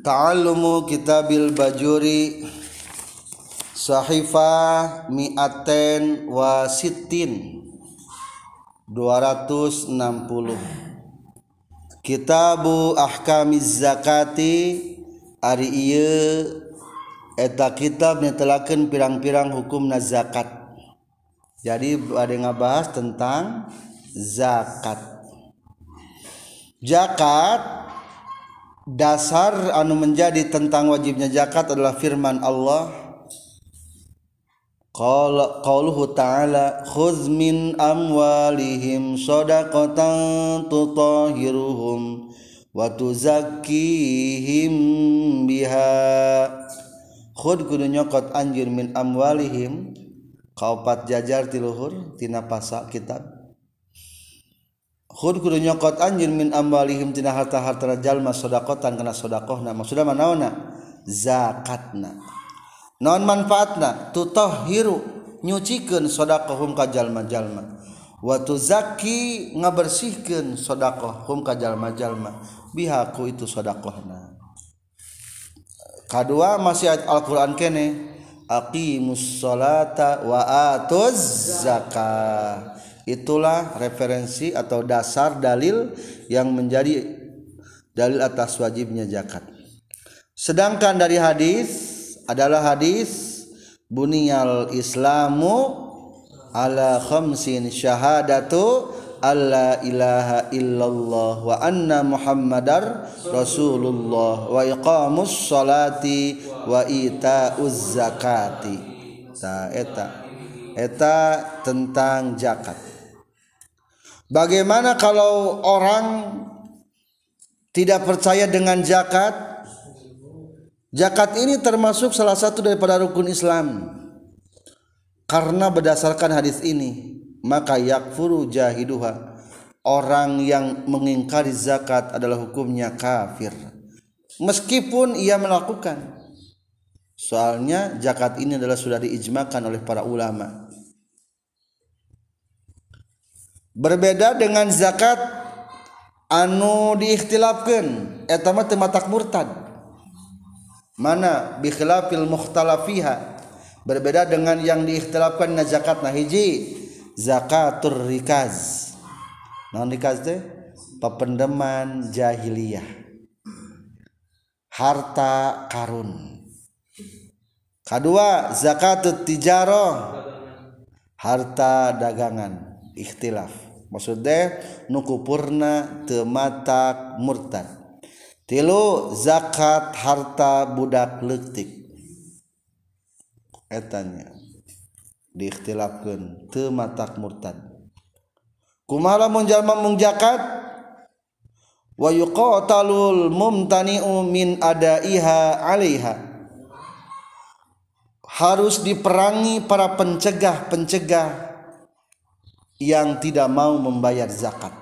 Ta'allumu kitabil bajuri Sahifah mi'aten wa sittin. 260 Kitabu ahkamiz zakati. Ari iya Eta kitab netelakan pirang-pirang hukum na zakat. Jadi ada ngabahas tentang zakat Zakat dasar anu menjadi tentang wajibnya zakat adalah firman Allah. Qauluhu ta'ala khudz min amwalihim shadaqatan tutahhiruhum wa tuzakkihim biha. Khud kudu nyokot anjir min amwalihim. Kaupat jajar tiluhur tina pasak kitab khud kudu nyokot anjir min amwalihim tina harta harta jalma sodakotan kena sodakohna. Maksudna manaona zakatna. Non manfaatna? Tutahhiru nyucikeun sodakohum ka jalma jalma wa tuzakki ngabersihkeun sodakohum ka jalma jalma bihaku itu sodakohna. Kadua masih ayat Al-Qur'an kene aqimus salata wa atuz zakah itulah referensi atau dasar dalil yang menjadi dalil atas wajibnya zakat. Sedangkan dari hadis adalah hadis buniyal islamu ala khamsin syahadatu alla ilaha illallah wa anna muhammadar rasulullah wa iqamus salati wa itauz zakati. Ta eta. Eta tentang zakat Bagaimana kalau orang tidak percaya dengan zakat? Zakat ini termasuk salah satu daripada rukun Islam. Karena berdasarkan hadis ini, maka yakfuru jahiduha. Orang yang mengingkari zakat adalah hukumnya kafir. Meskipun ia melakukan. Soalnya zakat ini adalah sudah diijmakan oleh para ulama berbeda dengan zakat anu diikhtilafkan eta mah teu matak murtad. Mana? Bi khilafil mukhtalafiha berbeda dengan yang diikhtilafkan na zakat nah hiji zakatur rikaz. Naon rikaz teh? Pependeman jahiliyah. Harta karun. Kedua zakatut tijarah. Harta dagangan ikhtilaf maksudnya nukupurna tematak murtad. Tilu zakat harta budak lektik etanya diikhtilafkan tematak murtad. Kumala munjalma mung zakat? Wa yuqatalul mumtani'u min adaiha 'alaiha. Harus diperangi para pencegah-pencegah yang tidak mau membayar zakat.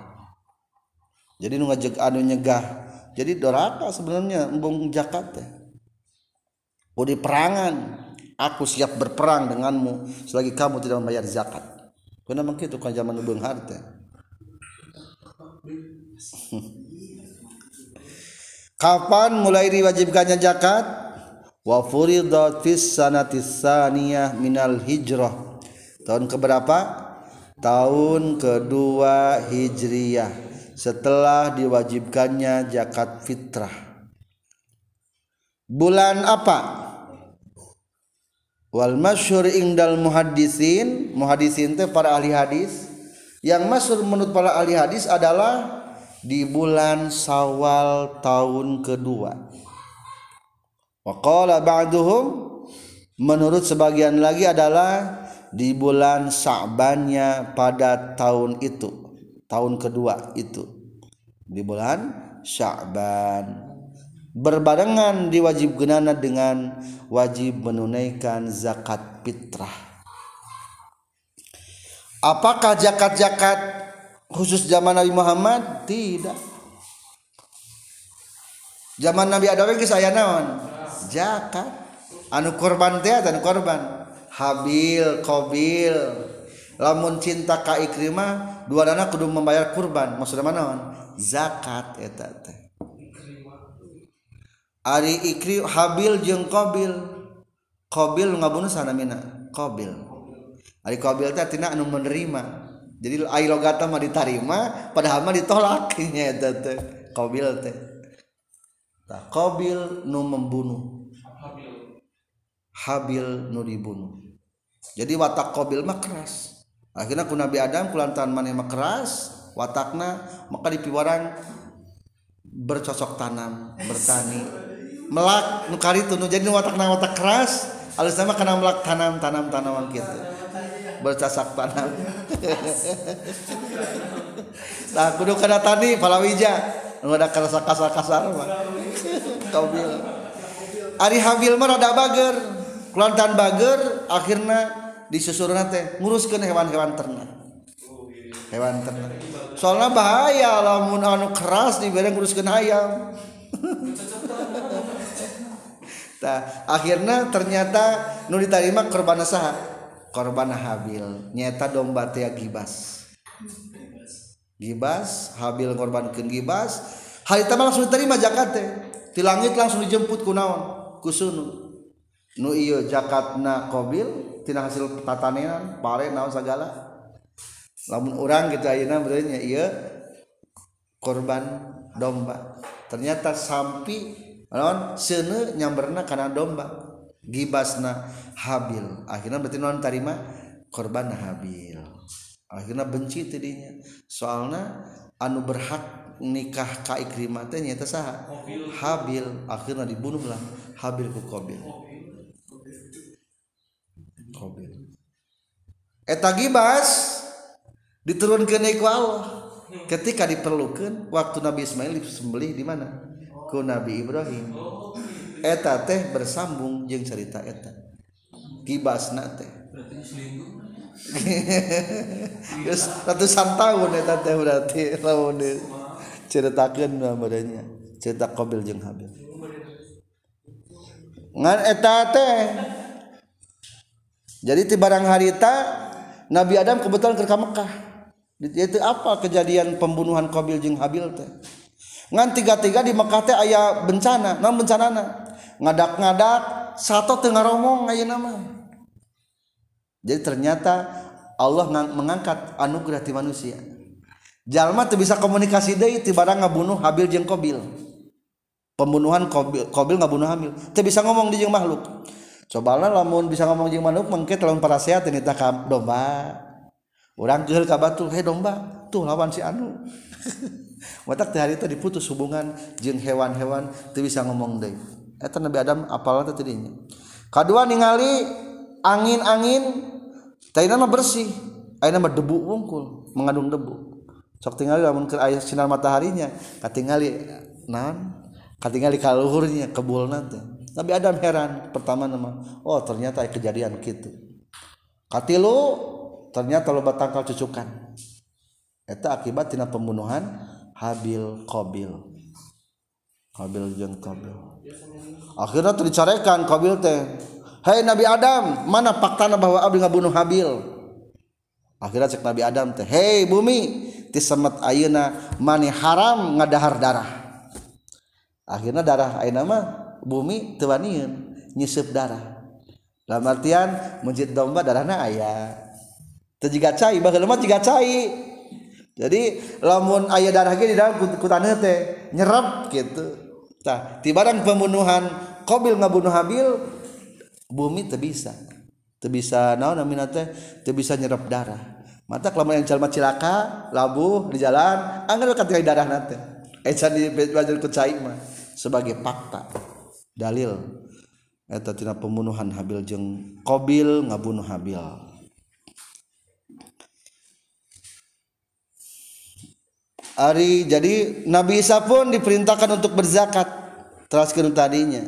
Jadi nu ngajak anu nyegah. Jadi doraka sebenarnya embung zakat teh. Di perangan. Aku siap berperang denganmu selagi kamu tidak membayar zakat. Kenapa begitu kan zaman ubeng harta kapan mulai diwajibkannya zakat? Wa furidat fis sanatis saniyah minal hijrah. Tahun keberapa tahun kedua Hijriyah setelah diwajibkannya zakat fitrah. Bulan apa? Wal masyhur indal muhaddisin, muhaddisin teh para ahli hadis. Yang masyhur menurut para ahli hadis adalah di bulan Sawal tahun kedua. Wa qala ba'duhum menurut sebagian lagi adalah di bulan Sa'bannya pada tahun itu tahun kedua itu. Di bulan Sya'ban. Berbarengan diwajib genana dengan wajib menunaikan zakat fitrah. Apakah zakat-zakat khusus zaman Nabi Muhammad? Tidak. Zaman Nabi Adam geus aya naon? Zakat. Anu korban teh anu korban Habil Qbil lamun cinta ka Ikrimah dua dana kudu membayar kurban. Maksudnya mana zakat eta teh. Ari Ikri Habil jeung Qabil. Qabil ngabunuh sanamina Qabil. Ari Qabil teh tina anu menerima. Jadi ai logata mah ditarima padahal mah ditolak. Nya eta teh. Qabil teh. Qabil nu membunuh. Habil nu dibunuh jadi watak qbil mah keras. Akhirnya ku Nabi Adam kulantaran mana mah keras watakna maka dipiwarang bercocok tanam bertani. Melak nukari itu nu jadi watak na watak keras alus sama kena melak tanam tanam tanaman gitu bercasak tanam. Nah kudu kada tani palawija. Nu ada kasar kasar kasar mah Ari Habil mah rada bager Kulantan Bager akhirnya disusurun teh nguruskan hewan-hewan ternak. Hewan ternak. Soalnya bahaya lamun anu keras dibere nguruskan ayam. Nah, akhirnya ternyata nu ditarima korban saha korban habil. Nyata domba teh gibas. Gibas habil korban ke gibas. Hari itu langsung diterima jakat teh. Di langit langsung dijemput kunaon kusunu nu iya zakatna kobil tina hasil tatanenan pare naon segala lamun orang gitu ayeuna berarti iya korban domba. Ternyata sampi naon sene nyamberna karena domba. Gibasna habil. Akhirnya berarti non tarima? Korban habil. Akhirnya benci tadinya soalnya anu berhak nikah ka ikrimah teh nyaeta saha? Habil. Akhirnya dibunuhlah habil ku qabil Robin eta gibas diturunkan ku Allah. Ketika diperlukan waktu Nabi Ismail disembelih di mana? Ku Nabi Ibrahim. Eta teh bersambung jeung cerita eta. Gibas na teh Terus ratusan tahun eta teh berarti lamun ceritakeun badannya cerita Qabil jeung Habil. Ngan eta teh jadi ti barang harita Nabi Adam kebetulan ke Mekah. Itu apa kejadian pembunuhan Qabil jeung Habil teh? Ngan tiga-tiga di Mekah teh aya bencana non bencana na ngadak-ngadak satu tengah romong aja nama. Jadi ternyata Allah mengangkat anugerah di manusia. Jalma tuh bisa komunikasi deh tiba ngabunuh Habil jeng Kobil pembunuhan Kobil ngabunuh Habil. Tuh bisa ngomong di jeng makhluk cobalah lamun bisa ngomong jeung manuk mengke para sehat ini tak domba. Urang geul ka batu he domba tuh lawan si anu. Watak teh hari itu diputus hubungan jeung hewan-hewan teu bisa ngomong deui. Eta Nabi Adam apal teh tadinya kadua ningali angin-angin taina mah bersih ayeuna mah debu wungkul mengandung debu. Sok tingali lamun keur aya sinar mataharinya katingali naon katingali kaluhurnya kebulna teh. Nabi Adam heran pertama nama oh ternyata kejadian gitu katilu ternyata lo batangkal cucukan. Itu akibat tina pembunuhan Habil Kobil Kobil jeung Kobil akhirnya tercarekan Kobil teh Hei Nabi Adam mana faktana bahwa Abil ngabunuh Habil? Akhirnya cek Nabi Adam teh hei bumi tisemet ayeuna mani haram ngadahar darah. Akhirnya darah ayeuna mah bumi tewaniun nyisep darah. Dalam artian menjit domba darahna ayah terjiga cai bahkan lemah jiga cai. Jadi lamun ayah darah di dalam kutana teh nyerap gitu. Tah tibarang pembunuhan kobil ngabunuh habil bumi teu bisa. Teu bisa naon namina teh? Teu bisa nyerap darah. Mata kelamun yang jalma cilaka labuh di jalan anggar katingali darah nate ecan di belajar ku cai mah sebagai fakta. Dalil. Eta tina pembunuhan Habil jeung Qabil ngabunuh Habil. Ari jadi Nabi Isa pun diperintahkan untuk berzakat. Teraskeun tadinya.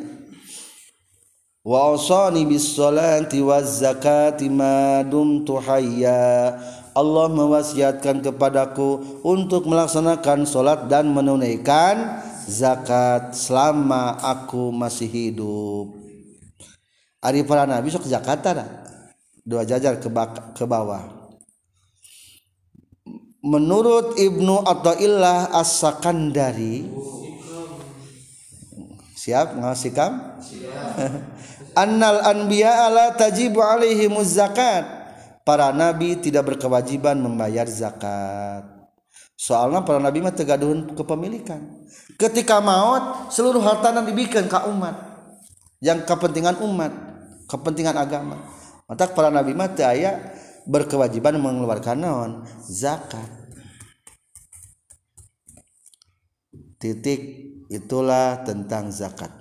Wa usani bis salati waz zakati ma dumtu hayya. Allah mewasiatkan kepadaku untuk melaksanakan salat dan menunaikan zakat selama aku masih hidup. Ari para nabi sok zakat dua jajar ke, ke bawah. Menurut Ibnu Athaillah As-Sakandari siap ngasih kam annal anbiya ala tajibu alaihi zakat. Para nabi tidak berkewajiban membayar zakat soalnya para nabi mah tegaduhun kepemilikan. Ketika maut seluruh harta dibikin ke umat. Yang kepentingan umat kepentingan agama. Maka para nabi mah aya berkewajiban mengeluarkan naon? Zakat. Titik itulah tentang zakat.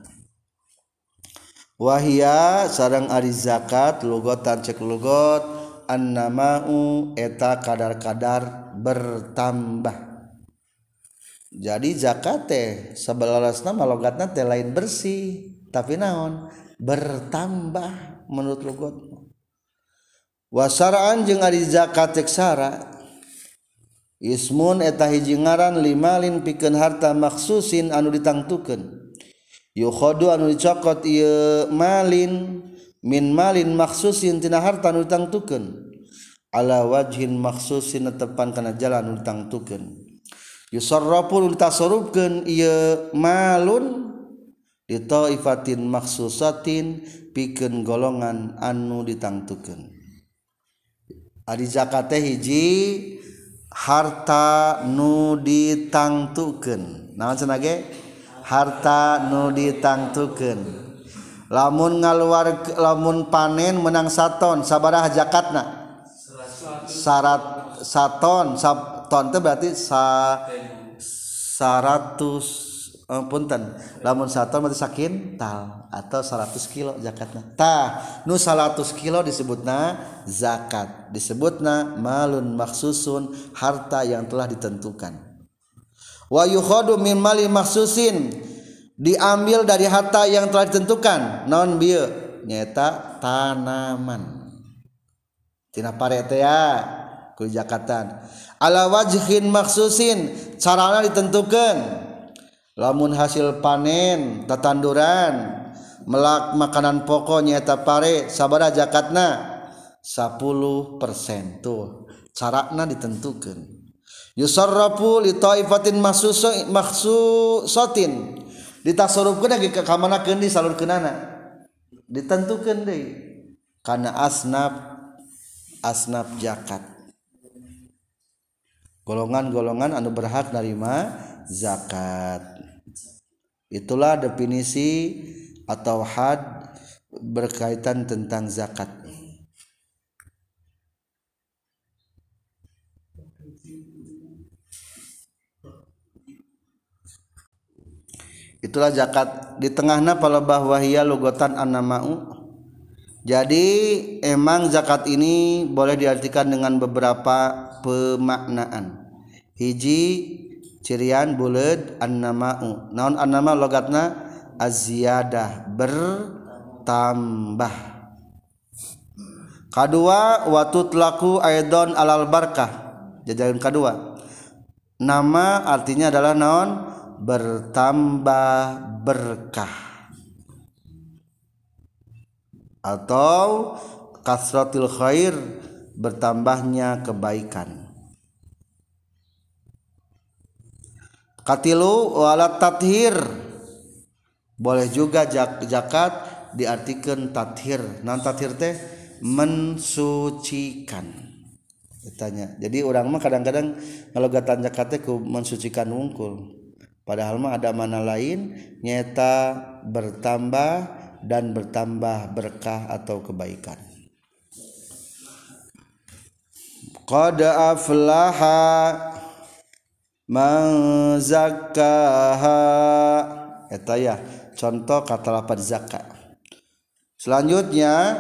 Wahia sarang ari zakat lugotan cek lugot annamau eta kadar-kadar bertambah. Jadi zakat teh sebelasna malogatna teh lain bersih tapi naon? Bertambah menurut lugot wasaraan jeung ari zakat teksara Ismun eta hiji ngaran limalin pikeun harta maksusin anu ditangtukeun. Yukhodu anu dicokot ieu malin min malin maksusin tina harta nu ditangtukeun. Ala wajhin maksusin tepan kana jalan nu ditangtukeun. Yusarrafu tasarrufkeun ieu malun di taifatin maksusatin pikeun golongan anu ditangtukeun. Ari zakat hiji harta nu ditangtukeun. Naon cenah harta nu ditangtukeun. Lamun ngaluar lamun panen menang saton sabaraha zakatna. Syarat saton saton itu berarti sa seratus Eh, punten. Lamun satu mati sakin tal atau 100 kilo zakatna. Tah nu 100 kilo disebutna zakat. Disebutna malun maksusun harta yang telah ditentukan. Wa yukhadu min mali maksusin diambil dari harta yang telah ditentukan. Non bieu nyata tanaman. Tina ya ku zakatan ala wajhin maksusin carana ditentukan. Lamun hasil panen tatanduran melak makanan pokoknya eta pare sabada zakatna 10 persen tuh carakna ditentukan. Yusarrafu li taifatin maksusatin ditasarrufkeun ge ka kamanakeun disalurkeunana ditentukeun deui. Kana asnaf asnaf zakat. Golongan-golongan anu berhak nerima zakat. Itulah definisi atau had berkaitan tentang zakat itulah zakat. Di tengahnya palebah wahia lugotan anamau jadi emang zakat ini boleh diartikan dengan beberapa pemaknaan. Hiji cirian bulat annamau. Naon annama logatna? Aziyadah bertambah. Kedua watut laku aidon alal barkah. Jajaran kedua. Nama artinya adalah naon bertambah berkah. Atau kasratil khair bertambahnya kebaikan. Katilu wala tathir. Boleh juga zakat diartikan tathir. Non tathir teh mensucikan. Tanya jadi orang mah kadang-kadang kalau gatan zakat teh ku mensucikan wungkul padahal mah ada mana lain? Nyata bertambah dan bertambah berkah atau kebaikan. Qad aflaha menzakaha eta ya contoh kata lapan zakat selanjutnya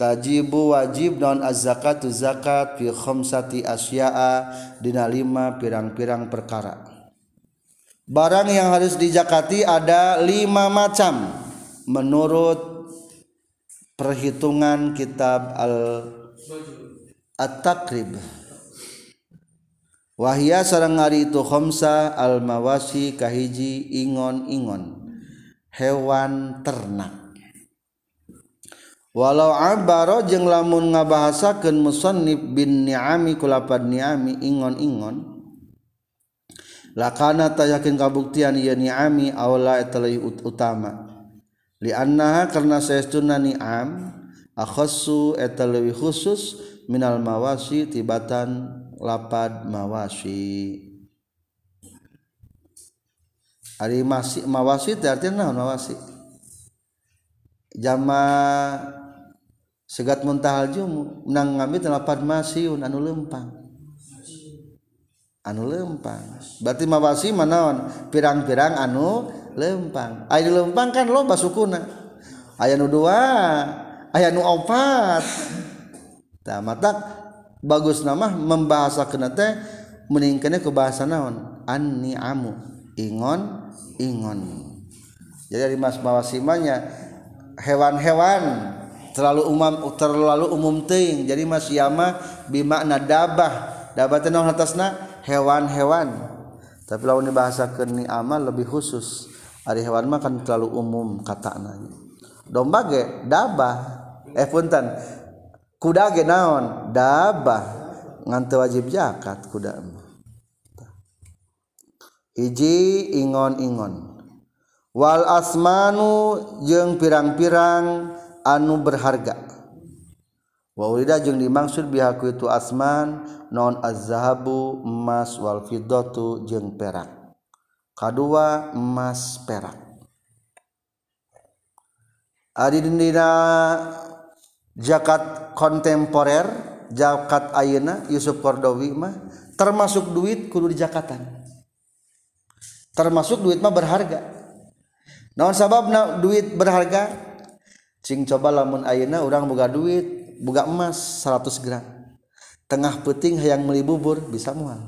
tajibu wajib non az-zakatu zakat fi khamsati asya'a dina lima pirang-pirang perkara barang yang harus dijakati ada lima macam. Menurut perhitungan kitab al at-takrib Wahia sarang ngari itu khomsa al mawasi kahiji ingon ingon. Hewan ternak. Walau abaro jeung lamun ngabahasakeun musannif bin ni'ami kulapad ni'ami ingon-ingon lakana tayakin kabuktian ieu ni'ami aula eta utama. Li annaha karna saestuna ni'am akhassu eta leuwih khusus minal mawasi tibatan lapad mawasi. Ari masih mawasi artinya naon mawasi? Jama segat muntahal jumu nang ngambil lapad masiun anu lempang anu lempang. Berarti mawasi manaon? Pirang-pirang anu lempang. Aya nu lempang kan loba sukuna. Aya nu dua aya nu opat. Tah matak bagus nama membahasa kena teh meningkatnya ke bahasa naon? Anni amu ingon ingon. Jadi dari mas mawasimanya hewan-hewan. Terlalu umum terlalu umum ting jadi mas yama bimakna dabah dabah teh naon atasna? hewan-hewan. Tapi lawan bahasa keni amal lebih khusus. Hari hewan makan terlalu umum kata nanya domba ge dabah. Eh punten. Kuda ge naon? Dabah. Ngan wajib zakat kuda hiji ingon-ingon. Wal asmanu jeung pirang-pirang anu berharga. Wawlida jeung dimaksud bihaku itu asman non azzahabu emas wal fiddatu jeung perak. Kadua emas perak. Ari dina jakat kontemporer jakat ayeuna Yusuf Kordowi mah termasuk duit kudu di jakatan. Termasuk duit mah berharga. Naon sababna duit berharga? Cing coba lamun ayeuna urang boga duit buka emas 100 gram. Tengah peting yang meli bubur bisa mual.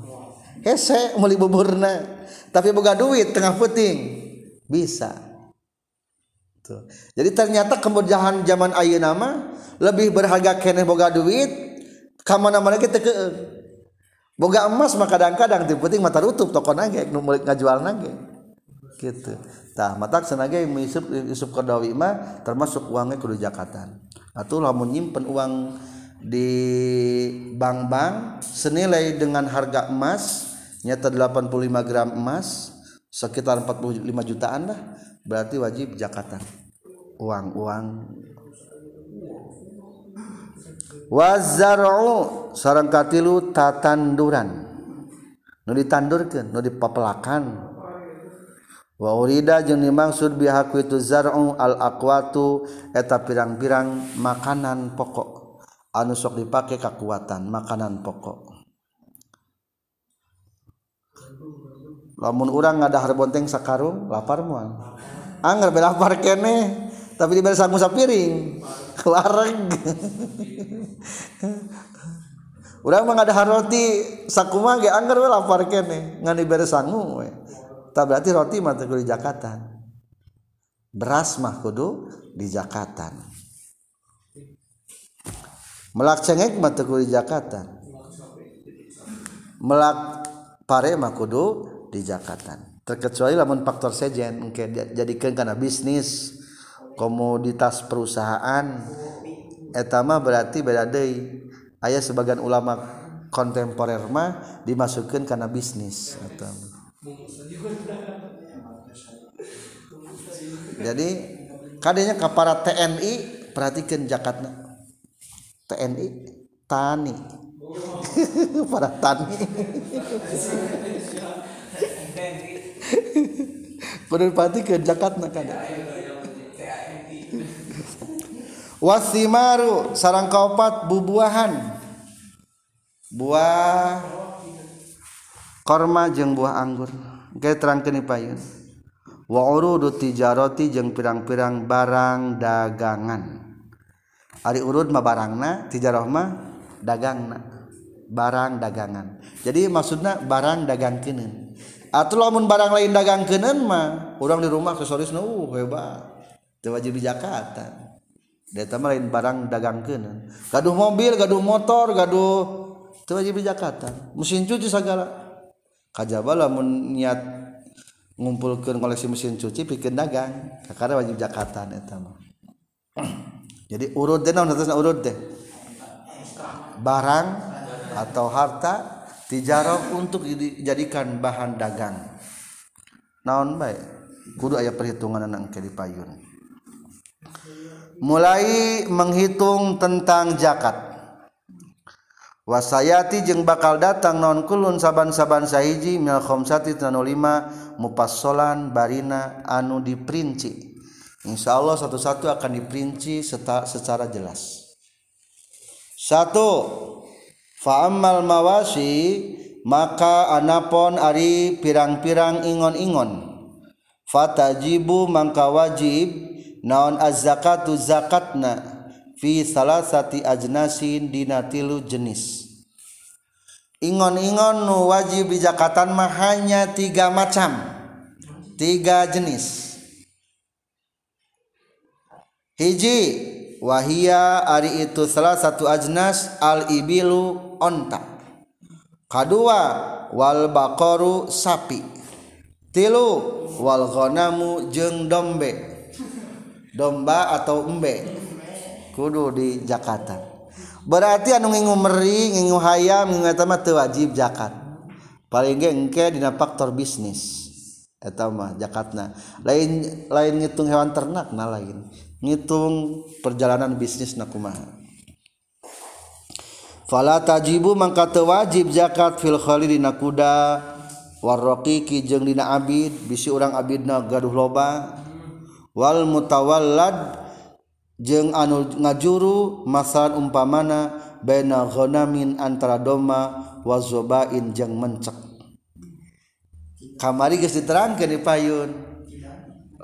Hese meli buburna tapi buka duit tengah peting bisa. Tuh. jadi ternyata kemudahan zaman Ayu nama lebih berharga kene boga duit kamana-mana kita ke boga emas maka kadang-kadang di peting mata rutup toko nage ngajual nage. Gitu tah matak senaga Yusuf Yusuf Qardawi mah termasuk uangnya kudu jakatan. Atau lamun nyimpen uang di bank-bank senilai dengan harga emas nyata 85 gram emas sekitar 45 jutaan lah berarti wajib jakatan. Uang-uang. Wazar'u sarang katilu tatanduran. Nu ditandurkeun nu dipapelakan Waurida jeung dimaksud bihaku itu zar'u al aqwatu eta pirang-pirang makanan pokok. Anu sok dipake kekuatan makanan pokok. Lamun urang ngada harbonteng sakarung lapar moal anggar bela lapar kene tapi diberi sangu sapiring. Wareg urang mah ngada roti sakuma ge anggar we lapar kene ngan diberi sangu we tak berarti roti mah kudu di jakatan beras mah kudu di jakatan melak cengek mah kudu di jakatan melak pare mah kudu di jakatan terkecuali lamun faktor sejen mungkin jadikan karena bisnis komoditas perusahaan etama berarti beda deui. Aya sebagian ulama kontemporer mah dimasukkan karena bisnis atau jadi kadenya kapara TNI perhatikan jakatna. TNI tani. Para tani. Kudu perhatikan jakatna kada wasimaru sarang kaopat bubuahan. Buah korma jeung buah anggur. Ge terangkeun payun wa urudu tijarati jeung pirang-pirang barang dagangan. Ari urud mah barangna tijarah mah dagangna. Barang dagangan. Jadi maksudnya barang dagang keuneun atuh lamun barang lain dagang keuneun mah urang di rumah aksesoris nu uh, hebat. Teu wajib jakatan dia mah lain barang dagang keuneun gaduh mobil gaduh motor gaduh teu wajib jakatan mesin cuci segala. kajaba lamun niat ngumpulkan koleksi mesin cuci bikin dagang. Karena wajib Jakarta eta mah. Jadi urut deh naon nah urut deh? Barang atau harta tijarah untuk dijadikan bahan dagang. Naon baik kudu aya perhitungan nang ke payun. Mulai menghitung tentang zakat. wasayati jeung bakal datang nonkulun saaban-saaban sahiji milkhomsati tanulima mupassolan barina anu diperinci Insya Allah satu-satu akan diperinci seta, secara jelas. Satu fa'amal mawasi maka anapon ari pirang-pirang ingon-ingon. Fatajibu mangka wajib naon az-zakatu zakatna. fi salasati ajnasin dina tilu jenis. Ingon-ingon nu wajib di Jakarta mah hanya tiga macam. Tiga jenis. Hiji wahia ari itu salah satu ajnas al ibilu onta. Kedua wal bakoru sapi. Tilu wal ghanamu jeng dombe. Domba atau embe kudu di Jakarta. Berarti anu ngingu meri ngingu hayam ngingu etama wajib jakat paling ge engke dina faktor bisnis. Etama jakatna lain lain ngitung hewan ternak nah lain. Ngitung perjalanan bisnis na kumaha. Fala tajibu mangka teu wajib zakat fil khali dina kuda. Warraqiqi jeung dina abid bisi urang abidna gaduh loba. Wal mutawallad jeung anu ngajuru masan umpamana baina ghanamin antara doma wa zobain jeung mencek. Kamari geus diterangkeun di payun.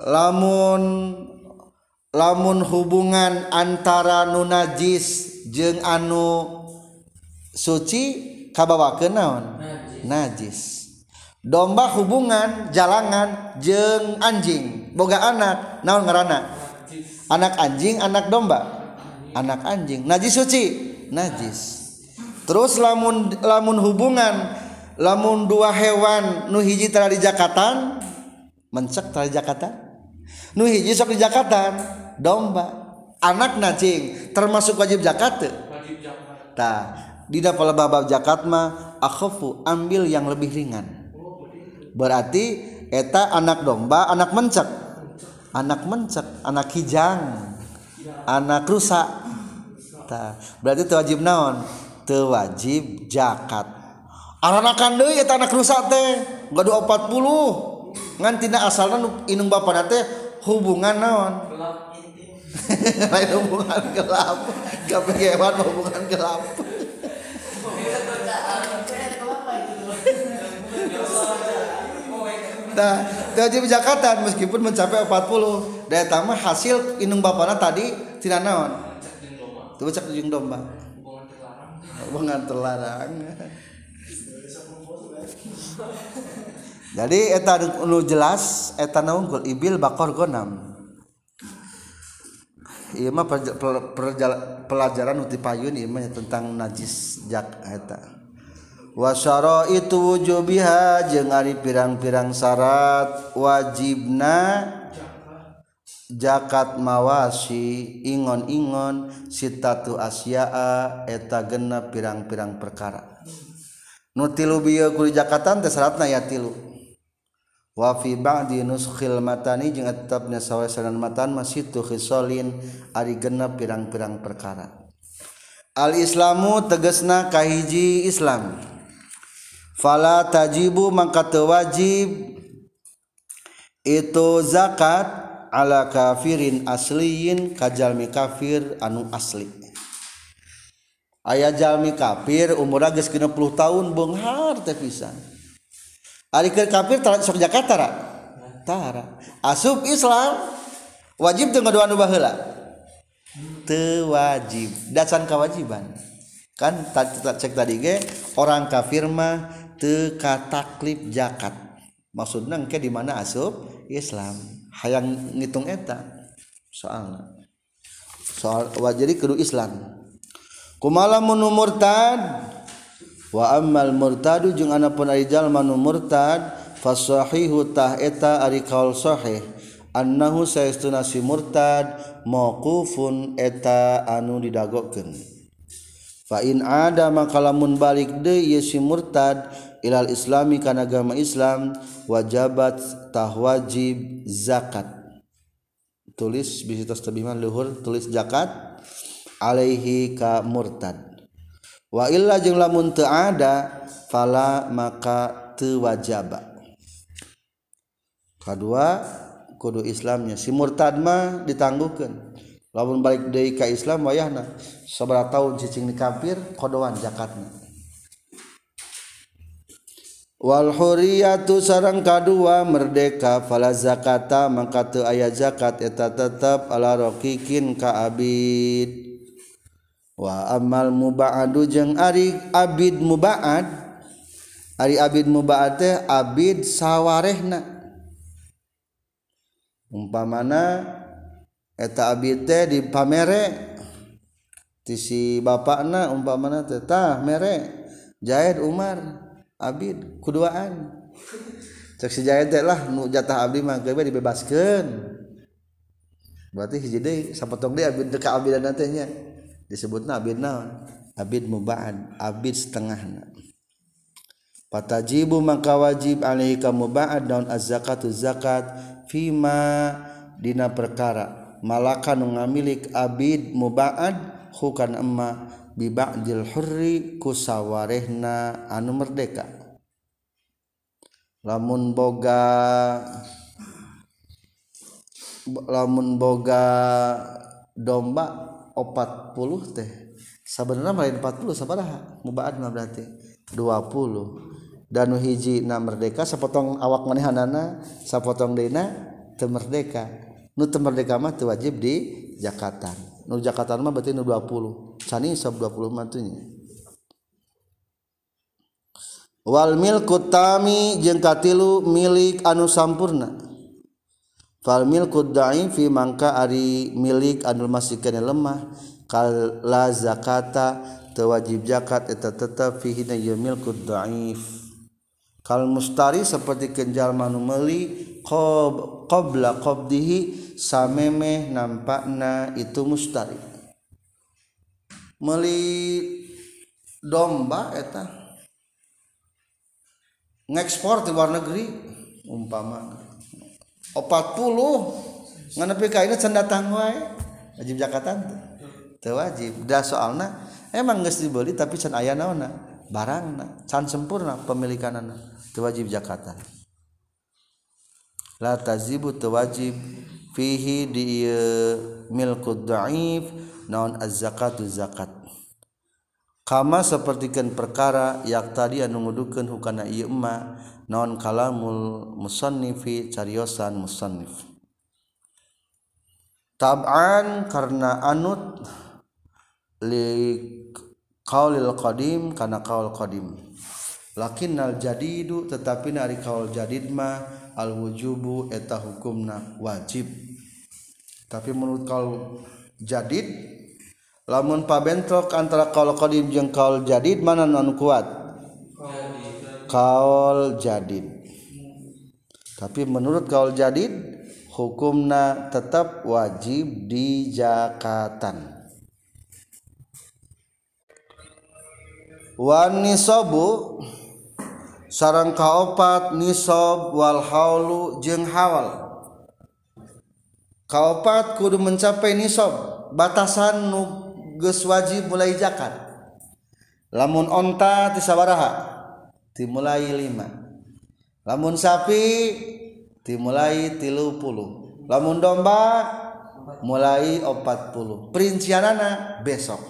Lamun lamun hubungan antara nu najis jeung anu suci kabawakeun naon? Najis. Domba hubungan jalangan jeung anjing boga anak naon ngaranna? Anak anjing anak domba. Anak anjing. Najis suci. Najis. Terus lamun lamun hubungan lamun dua hewan nu hiji tara di Jakarta mencek tara di Jakarta nu hiji sok di Jakarta domba. Anak nacing termasuk wajib zakat wajib zakat. Tah di dalam bab zakat mah akhafu ambil yang lebih ringan. Berarti eta anak domba anak mencek anak mencek anak kijang anak rusak Ta. berarti itu wajib naon? Teu wajib jakat aranakan deui eta anak rusak teh gaduh 40 ngan tina asalna inung bapak teh hubungan naon? Lain hubungan gelap. Kepegewan hubungan gelap. Nah, wajib Jakarta meskipun mencapai 40 daya tambah hasil inung bapana tadi tidak naon itu cek jeung domba hubungan terlarang. Jadi eta nu jelas eta unggul ibil bakor gonam Iya mah pelajaran uti payun ieu mah tentang najis jak eta. wasaro itu wujubiha jeung ari pirang-pirang syarat wajibna jakat mawasi. Ingon-ingon sitatu asyaa eta genep pirang-pirang perkara. Nu tilu bieu ku jakatan teh syaratna ya tilu. Wa fi ba'di nuskhil matani jeung tetapna sawesanan matan masih tu khisalin ari genep pirang-pirang perkara. Al Islamu tegesna kahiji Islam. Fala tajibu maka wajib itu zakat ala kafirin asliyin kajalmi kafir anu asli ayah jalmi kafir umur geus 60 tahun beunghar teh pisan Ari kafir sok Jakarta ra? Tara. Asup Islam wajib teu ngadua nu baheula. Teu wajib. Dasan kewajiban. Kan cek tadi ge orang kafir mah tekataklib jakat maksud nangke di mana asup? Islam. Hayang ngitung eta soal soal wajari kudu Islam. Kumalamun murtad wa ammal murtadu jeung anapun ari jalma nu murtad fasahihu tah eta ari kaul sahih. Annahu saestuna si murtad mauqufun eta anu didagokeun. Fa in ada makalamun balik deui si murtad ilal islami kana agama Islam wajabat tah wajib zakat. Tulis bisi tos tebiman luhur tulis zakat alaihi ka murtad. Wa illa jeung lamun teu ada fala maka teu wajaba. Kedua kudu Islamnya. Si murtad mah ditangguhkan lamun balik deui ka Islam wayahna. Sabaraha tahun cicing di kafir kodoan zakatna Wal huriyatu sarang kadua merdeka fala zakata maka teu aya zakat eta tetep ala raqiqin ka abid. Wa amal mubaadu jeung ari abid mubaad ari abid mubaad teh abid sawarehna. Umpamana eta abid teh dipamere ti si bapakna umpamana teh tah mere Jaid Umar. Abid kuduaan. Cek si teh lah nu jatah abdi mah geus dibebaskeun. Berarti hiji deui sapotong deui abid ka abidan teh nya. Disebutna abid naon? Abid mubaan abid setengahna. Patajibu maka wajib alaihi ka muba'ad daun az-zakatu zakat fima dina perkara. Malaka nu ngamilik abid muba'ad hukan emma bibakjil hurri kusawarehna anu merdeka. Lamun boga lamun boga domba 40 teh sebenarnya lain 40 sabaraha mubaat berarti 20 danu hiji na merdeka sapotong awak manehanana sapotong deuna teu merdeka. Nu teu merdeka mah teu wajib di Jakarta. Nu jakatan mah berarti nu 20 cani sab 20 mah tuh wal milku tami jeung katilu milik anu sampurna. Fal milku fi mangka ari milik anu masih kena lemah. Kal la zakata teu wajib zakat eta tetep fihi na milku dhaif kal mustari seperti kenjal manumeli qob qabla qabdihi samemeh nampakna itu mustari. Meli domba eta ngekspor di luar negeri umpama 40 nganepi ka ini can datang wae wajib zakatan teu wajib. Da soalna emang geus dibeli tapi can aya naonna barangna can sempurna pemilikanana teu wajib zakatan la tazibu tewajib fihi di e, milkud da'if naon az-zakatu zakat. Kama sapertikeun perkara yak tadi anu ngudukeun hukana ieu emma naon kalamul musannifi cariosan musannif. Tab'an karena anut li qaulil qadim kana qaul qadim. Lakinnal jadidu tetapi nari qaul jadid mah al wujubu eta hukumna wajib. Tapi menurut qaul jadid lamun pabentrok antara qaul qadim jeung qaul jadid mana anu kuat? Qaul jadid. Tapi menurut qaul jadid hukumna tetap wajib di jakatan Wanisobu sarang kaopat nisob wal haulu jeung hawal. Kaopat kudu mencapai nisob batasan nu geus wajib mulai zakat. Lamun onta ti sabaraha timulai lima. Lamun sapi timulai tilu puluh. Lamun domba mulai opat puluh. Perincianana besok.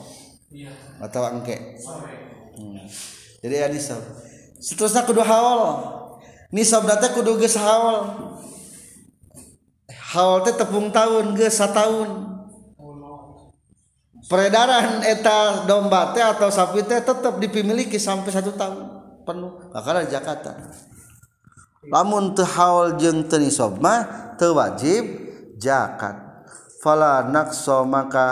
Atau engke. Hmm. jadi ya nisob. seterusnya kudu haul. Nisab data kudu geus haul. Haul teh tepung tahun geus tahun peredaran eta domba teh atau sapi teh tetap dipimiliki sampai satu tahun penuh. Karena Jakarta. Lamun teu haul jeung teu nisab mah teu wajib zakat. Fala naqsa maka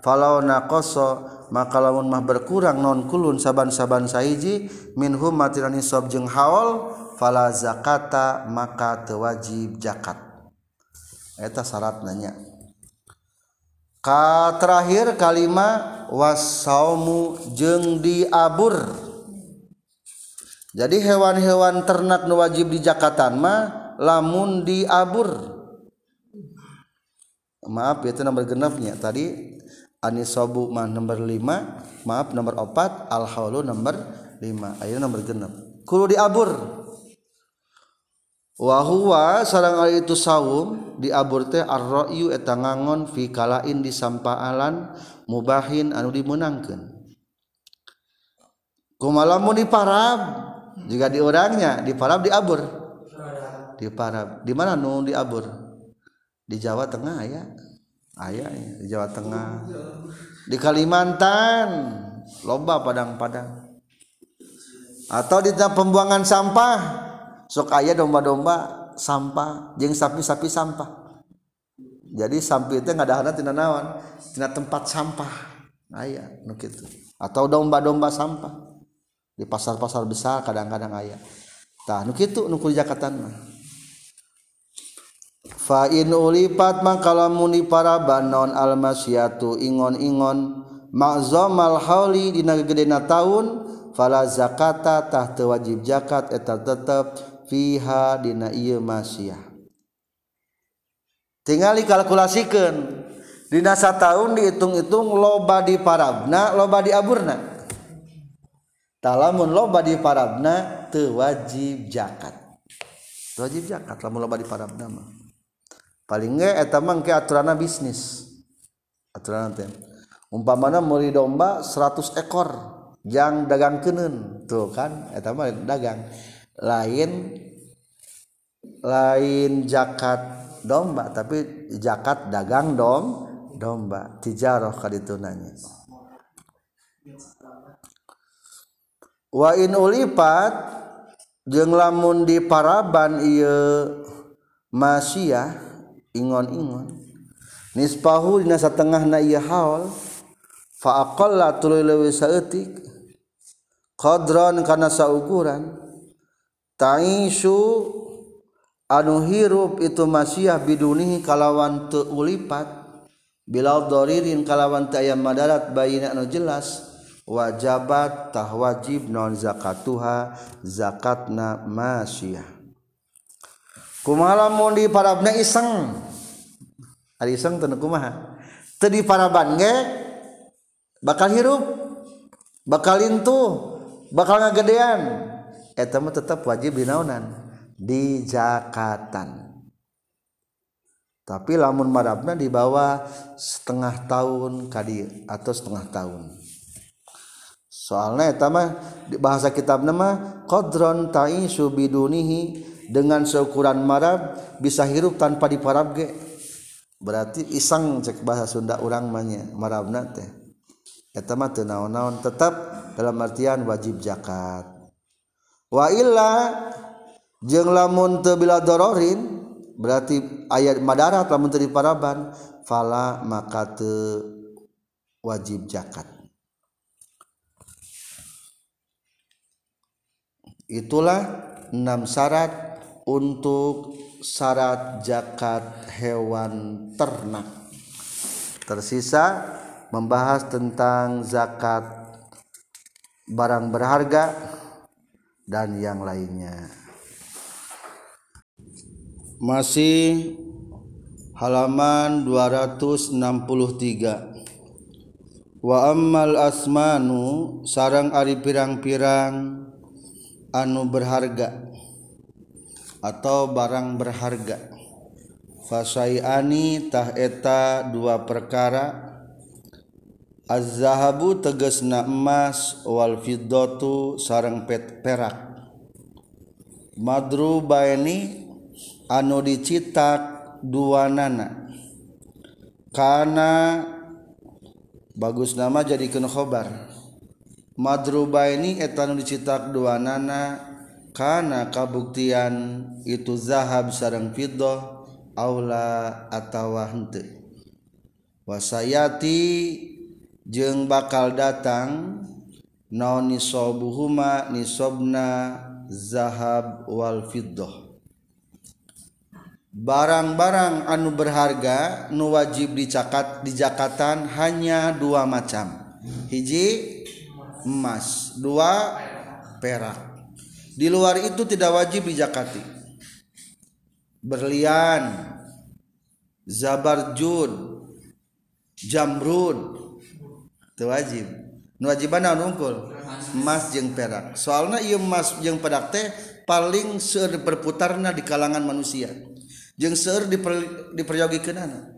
falau naqasa maka lamun mah berkurang non kulun saban-saban sahiji minhum matiran nisab jeung haul fala zakata maka tewajib zakat. Syarat nanya. Terakhir kalimat wasaumu jeng diabur. Jadi hewan-hewan ternak nu wajib di Jakarta mah lamun diabur. Maaf itu nomor genapnya tadi anisobu mah nomor 5 maaf nomor 4 al haulu nomor 5 ayeuna nomor genap kudu diabur. Wahwa sarang sareng itu saum diabur teh arroyu eta ngangon fi kalain di sampaalan mubahin anu dimenangkan kumalamun di parab jika di orangnya di parab diabur. Di parab di mana nu diabur? Di Jawa Tengah ya ayah di Jawa Tengah. Di Kalimantan lomba padang-padang. Atau di pembuangan sampah sok aya domba-domba sampah jeng sapi-sapi sampah. Jadi sapi itu nggak ada tina nawan tina tempat sampah. Ayah nu gitu atau domba-domba sampah. Di pasar-pasar besar kadang-kadang ayah tah nu gitu nu jakatan mah fain ulipat mangkalamuni paraban non almasyatu ingon-ingon makzomal hauli dina gedena taun fala zakata tah wajib zakat eta tetep fiha dina ieu masyah tinggal kalkulasikeun dina sataun dihitung-hitung loba di parabna loba di aburna talamun loba di parabna teu wajib zakat. Wajib zakat lamun loba di parabna mah. paling etamang ke aturana bisnis. Aturan umpamana muri domba 100 ekor yang dagang kenen tuh kan etama dagang. Lain lain jakat domba tapi jakat dagang dom domba. Tijaroh kaditunanya wa in ulipat jeung lamun di paraban ieu masyiah ingon-ingon. Nispahu dina satengahna ieu haul fa aqalla tuluy leuwih saeutik qadran kana saukuran taishu anu hirup itu masyiah bidunihi kalawan teulipat bilal doririn kalawan tayam madarat bayina anu jelas wajabat tah wajib non zakatuha zakatna masyiah. Kumaha lamun di parabna iseng. Ari iseng teu kumaha? Teu di paraban ge bakal hirup bakal intuh bakal ngagedean. Eta mah tetap wajib dinaonan. Di jakatan tapi lamun marabna di bawah setengah tahun kadi atau setengah tahun. Soalnya eta mah bahasa kitab nama qadron ta'ishu bidunihi dengan seukuran marab bisa hirup tanpa diparab ge. Berarti isang cek bahasa Sunda urang manya marabna teh. Eta mah teu naon-naon tetap dalam artian wajib zakat. Wa illa jeung lamun teu bila dororin berarti ayat madarat lamun teu diparaban fala maka teu wajib zakat. Itulah enam syarat untuk syarat zakat hewan ternak. Tersisa membahas tentang zakat barang berharga dan yang lainnya. Masih halaman 263 wa ammal asmanu sarang ari pirang-pirang anu berharga atau barang berharga. Fasaiani tah eta dua perkara. Az-zahabu tegesna emas wal fiddatu sarang pet perak. Madru baini anu dicitak dua nana karena bagus nama jadikan khobar. Madru baini etanu dicitak dua nana karena kabuktian itu zahab sareng fiddah aula atawa henteu. Wasayati jeng bakal datang naon nisobuhuma nisobna zahab wal fiddah. Barang-barang anu berharga nu wajib dicakat di Jakatan hanya dua macam. Hiji emas. Dua perak Di luar itu tidak wajib dijakati Berlian, zabarjud, jamrud itu wajib. Nu wajiban nungkul? Emas jeung perak. soalnya iya emas jeung perak teh paling seur berputarna di kalangan manusia. Jeung seur diper, diperjogikeunana.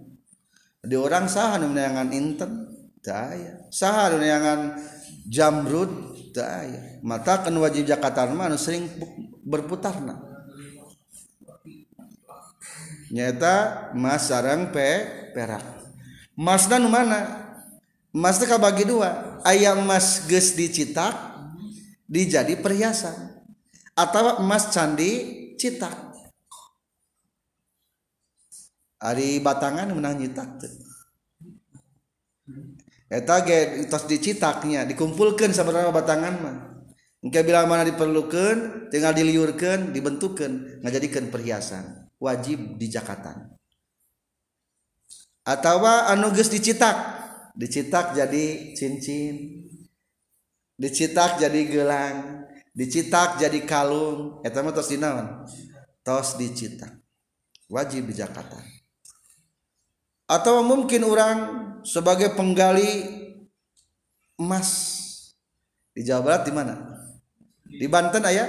Di orang saha nu neangan inten? daya aya. Saha nu neangan jamrud? daya mata kan wajib jakatan mah anu sering berputarna. Nyata emas sarang pe perak. Emasna nu mana? Emas teh bagi dua. Ayam emas geus dicitak dijadi perhiasan. Atau emas candi citak. Ari batangan menang nyitak tuh. Eta ge tos dicitaknya dikumpulkan sabarana batangan mah. Engke bila mana diperlukan tinggal diliurkan dibentukkan ngajadikeun perhiasan wajib di Jakarta atau anu geus dicitak dicitak jadi cincin dicitak jadi gelang dicitak jadi kalung eta mah tos tos dicitak. Wajib di Jakarta atau mungkin orang sebagai penggali emas. Di Jawa Barat di mana di Banten ayah?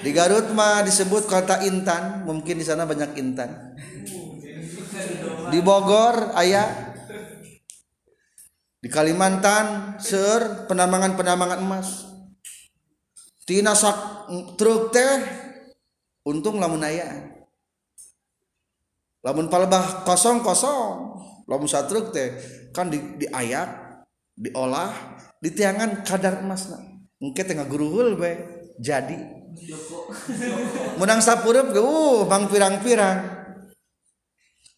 Di Garut mah disebut kota Intan. Mungkin di sana banyak intan. Di Bogor ayah? Di Kalimantan ser penambangan-penambangan emas. Tina sak truk teh untung lamun aya lamun palebah kosong kosong lamun truk teh kan di, diayak diolah ditiangan kadar emasna. Engke tengah guruhul be jadi. Menang sapurup ge uh bang pirang-pirang.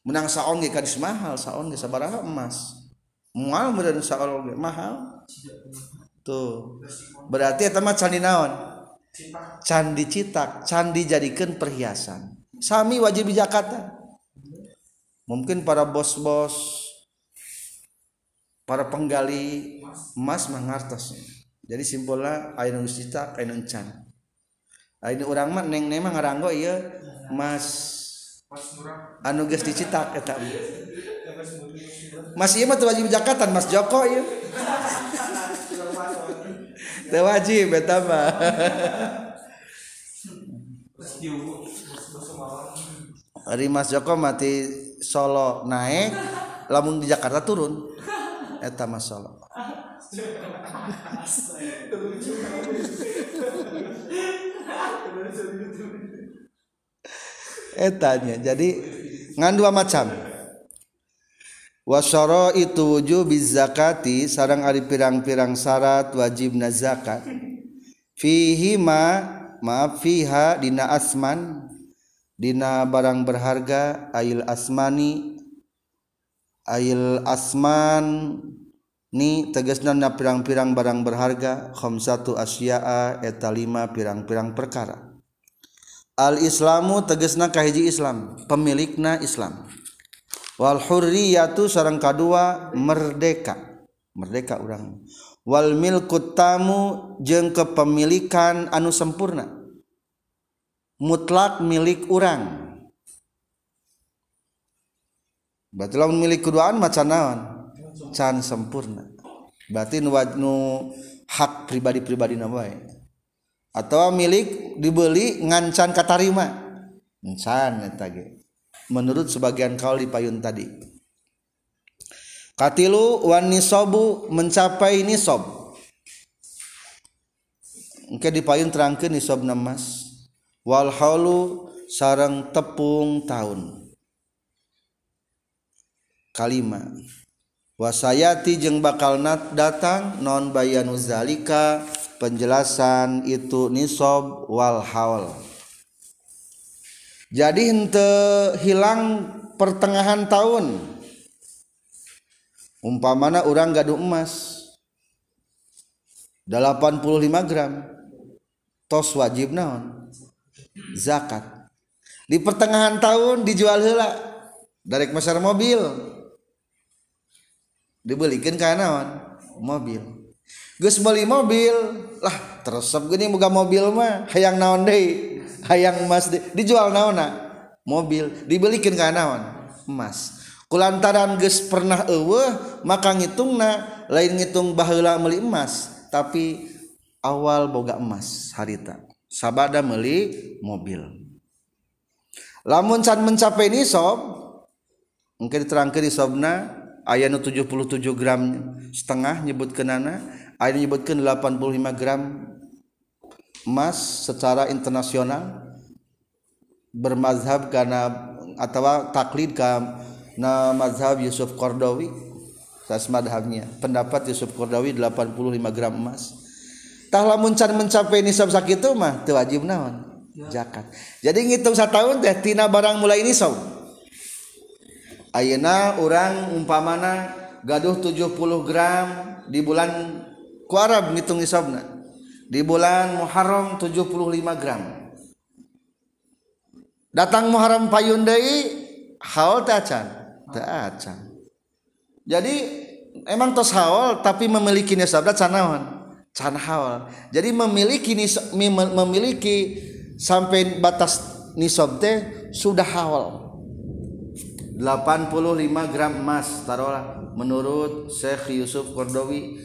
Menang saon ge kadis mahal saon ge sabaraha emas. Moal meureun saon ge mahal. Tuh berarti eta mah candi naon? Candi citak candi jadikan perhiasan. Sami wajib di Jakarta mungkin para bos-bos para penggali emas mengartos jadi simbolnya ainun cita ainun can ainun orang mah neng neng ngaranggo iya mas. Anu geus dicitak eta Mas ieu mah teu wajib jakatan Mas Joko ieu. Teu wajib eta mah. Ari Mas Joko mati Solo naik lamun di Jakarta turun. Eta Mas Solo etanya jadi ngan dua macam. Wasoro itu wujud zakati sarang ari pirang-pirang syarat wajib zakat. Fihi ma maaf fiha dina asman. Dina barang berharga ail asmani ail asman ni tegasna na pirang-pirang barang berharga khamsatu asya'a eta lima pirang-pirang perkara. Al islamu tegesna kahiji islam pemilikna islam. Wal hurriyatu sareng kadua merdeka. Merdeka urang. Wal milkut tamu jeung kepemilikan anu sempurna mutlak milik urang. Berarti lamun milik keduaan macan naon? Can sempurna. Berarti nu, nu hak pribadi-pribadi na bae. Atau milik dibeli ngancan katarima. Ngan menurut sebagian kau di payun tadi. Katilu wan nisobu mencapai nisob. Oke di payun terangkan nisob namas wal haulu sarang tepung tahun kalima. Wasayati jeung bakal nat datang non bayanu zalika. Penjelasan itu nisob wal haul. Jadi hente hilang pertengahan tahun. Umpamana orang gaduh emas. 85 gram. Tos wajib naon? Zakat. Di pertengahan tahun dijual hela dari pasar mobil. Dibelikan kanan mobil. Gus beli mobil. Lah terus gini buka mobil mah. Hayang naon deh hayang emas deh dijual naona? Mobil. Dibelikan kanan emas. Kulantaran Gus pernah eueuh maka ngitungna lain ngitung baheula meli emas tapi awal boga emas harita. Sabada meli mobil. Lamun can mencapai nisab mungkin diterangkan nisobna ayat 77 gram setengah nyebut kenana ayat nyebutkan 85 gram emas secara internasional bermazhab karena atau taklid ke na mazhab Yusuf Qardawi tas madhabnya. Pendapat Yusuf Qardawi 85 gram emas. Tah lamun can mencapai nisab sakitu mah teu wajib naon? Zakat. Jadi ngitung tahun teh tina barang mulai nisab ayeuna urang umpamana gaduh 70 gram di bulan ku Arab ngitung nisabna di bulan Muharram 75 gram. Datang Muharram payun deui haul teh acan. Jadi emang tos haul tapi memiliki nisab can naon? Can haul. Jadi memiliki memiliki sampai batas nisab sudah haul 85 gram emas. Taruhlah. Menurut Syekh Yusuf Kordowi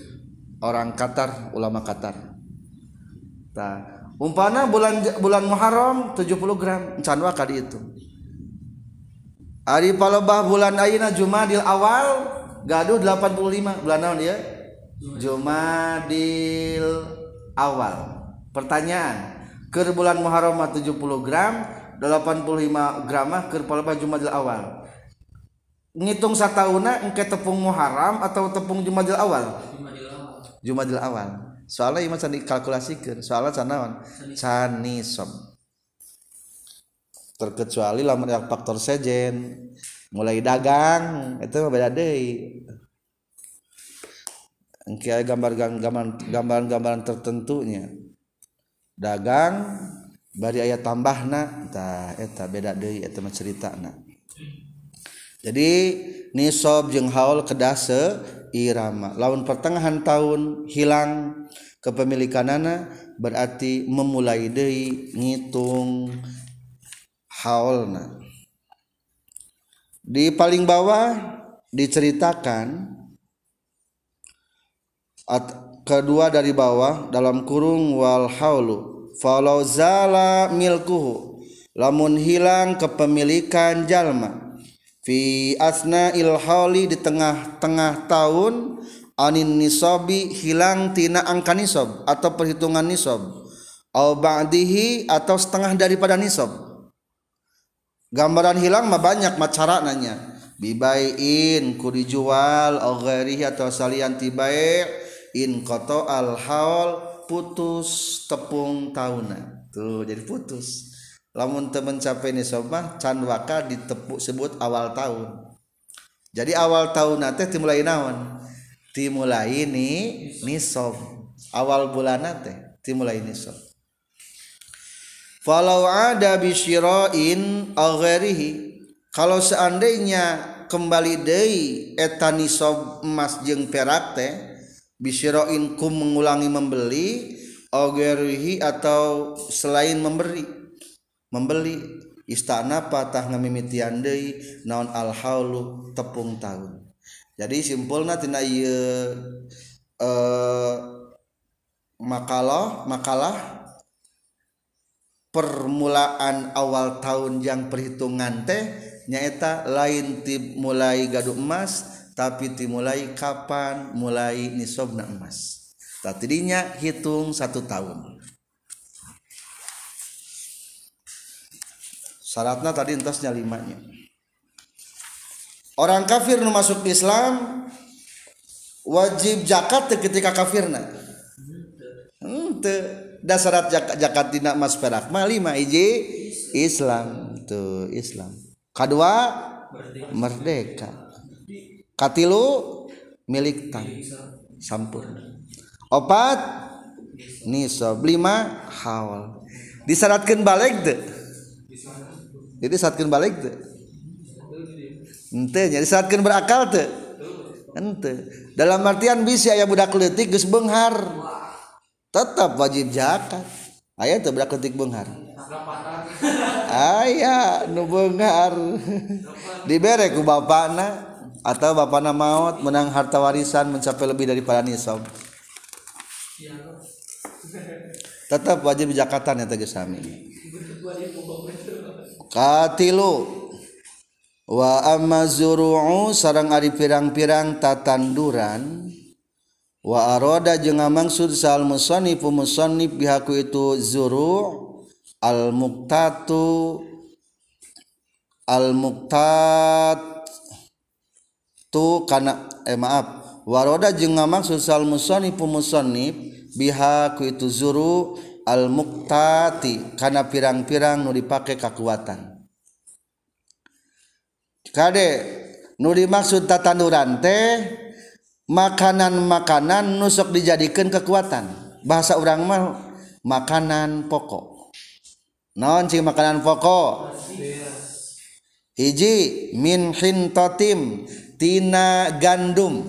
orang Qatar ulama Qatar. Nah, umpana bulan bulan Muharram 70 gram. Can kali itu. Ari palebah bulan ayeuna Jumadil awal gaduh 85 bulan naon ya? Jumadil awal. Pertanyaan ke bulan Muharram 70 gram 85 gram ke palebah Jumadil awal ngitung satahuna engke tepung Muharram atau tepung Jumadil awal? Jumadil awal. Soalnya iman can dikalkulasikan soalnya can naon? Can nisab terkecuali lamun faktor sejen mulai dagang itu beda deh gambar-gambaran gambaran tertentunya. Dagang bari ayat tambah beda cerita jadi nisob jeng haul kedase irama. Lawan pertengahan tahun hilang kepemilikan anak berarti memulai Dei ngitung haulna. Di paling bawah diceritakan At, kedua dari bawah dalam kurung wal haulu. Falau zala milkuhu. Lamun hilang kepemilikan jalma fi asna ilhauli di tengah-tengah tahun anin nisabi hilang tina angka nisab atau perhitungan nisab au ba'dihi atau setengah daripada nisab gambaran hilang mah banyak macara nanya. Bibain ku dijual au ghairihi atau salian tibai in koto al haul putus tepung tahunan. Tuh jadi putus lamun temen mencapai nisobah can waka ditepuk sebut awal tahun. Jadi awal tahun nanti dimulai naon? Dimulai ini nisob awal bulan nanti dimulai nisob falau ada bisyirain al kalau seandainya kembali dari etanisob emas jeng perak teh bisyiroinku mengulangi membeli ogerihi atau selain memberi membeli. Istana patah ngamimitian deui naon alhaulu tepung tahun jadi simpulna tina ieu eh, makalah makalah permulaan awal tahun yang perhitungan teh nyaeta lain ti mulai gaduh emas tapi ti mulai kapan mulai nisobna emas. Tadinya hitung satu tahun syaratnya tadi entasnya limanya. Orang kafir nu masuk Islam wajib zakat ketika kafirna. Ente dasar zakat zakat dina emas perak mah lima iji Islam. Tuh Islam. Kedua merdeka. Katilu milik tang. Sampurna opat nisab lima hawal disyaratkan balik tuh jadi saatkan balik tuh ente jadi saatkan berakal tuh ente. Dalam artian bisa ya budak letik gus benghar. Tetap wajib zakat. Ayah tuh budak letik benghar. Ayah nu benghar. Dibere ku bapakna atau bapakna maut menang harta warisan mencapai lebih daripada nisab. Tetap wajib zakatan ya tegas sami katilu wa amma zuru'u sarang ari pirang-pirang tatanduran. Wa aroda jeung mangsud sal musannif musannif bihaku itu zuru' al muqtatu al muqtat tu kana eh maaf. Waroda jeung maksud sal musannif musannif bihaku itu zuru' al-muktati karena pirang-pirang nu dipakai kekuatan kade nu dimaksud tatanduran teh makanan-makanan nusuk dijadikan kekuatan bahasa orang mah makanan pokok. Non sih makanan pokok? Hiji min hintotim tina gandum.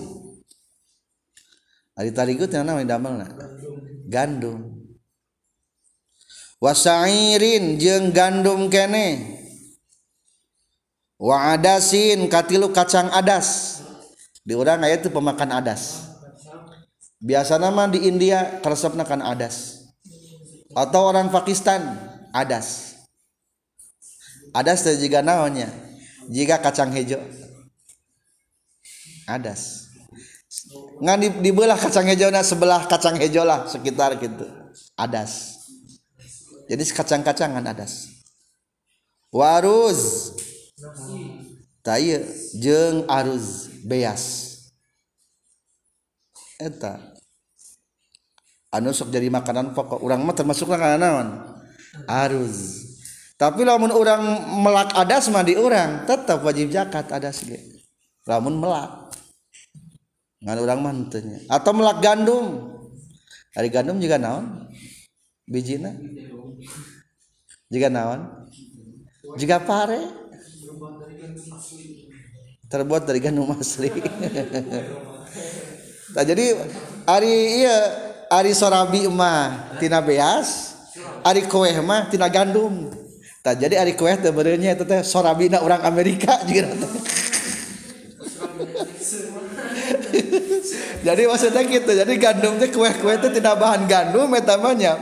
Ari tadi itu nama gandum. Wasairin jeng gandum kene. Wa adasin katilu kacang adas. Di orang ayat itu pemakan adas. Biasa nama di India keresepna kan adas. Atau orang Pakistan adas. Adas juga naonnya? Jika kacang hijau. Adas. Ngan dibelah kacang hijau nah sebelah kacang hijau lah sekitar gitu. Adas jadi kacang-kacangan adas. Waruz. Taye jeng aruz. Beas. Eta. Anu sok jadi makanan pokok. Orang mah termasuk makanan naon? Aruz. Tapi lamun orang melak adas mah di orang tetap wajib zakat adas ge. Lamun melak. Ngan orang mah atau melak gandum. Hari gandum juga naon? Bijina juga naon? Juga pare? Terbuat dari gandum asli. Nah, jadi hari iya hari sorabi mah tina beas hari kue mah tina gandum. Tak jadi hari kue sebenarnya itu teh sorabi orang Amerika juga jadi maksudnya gitu jadi gandum itu kue-kue itu tidak bahan gandum metamanya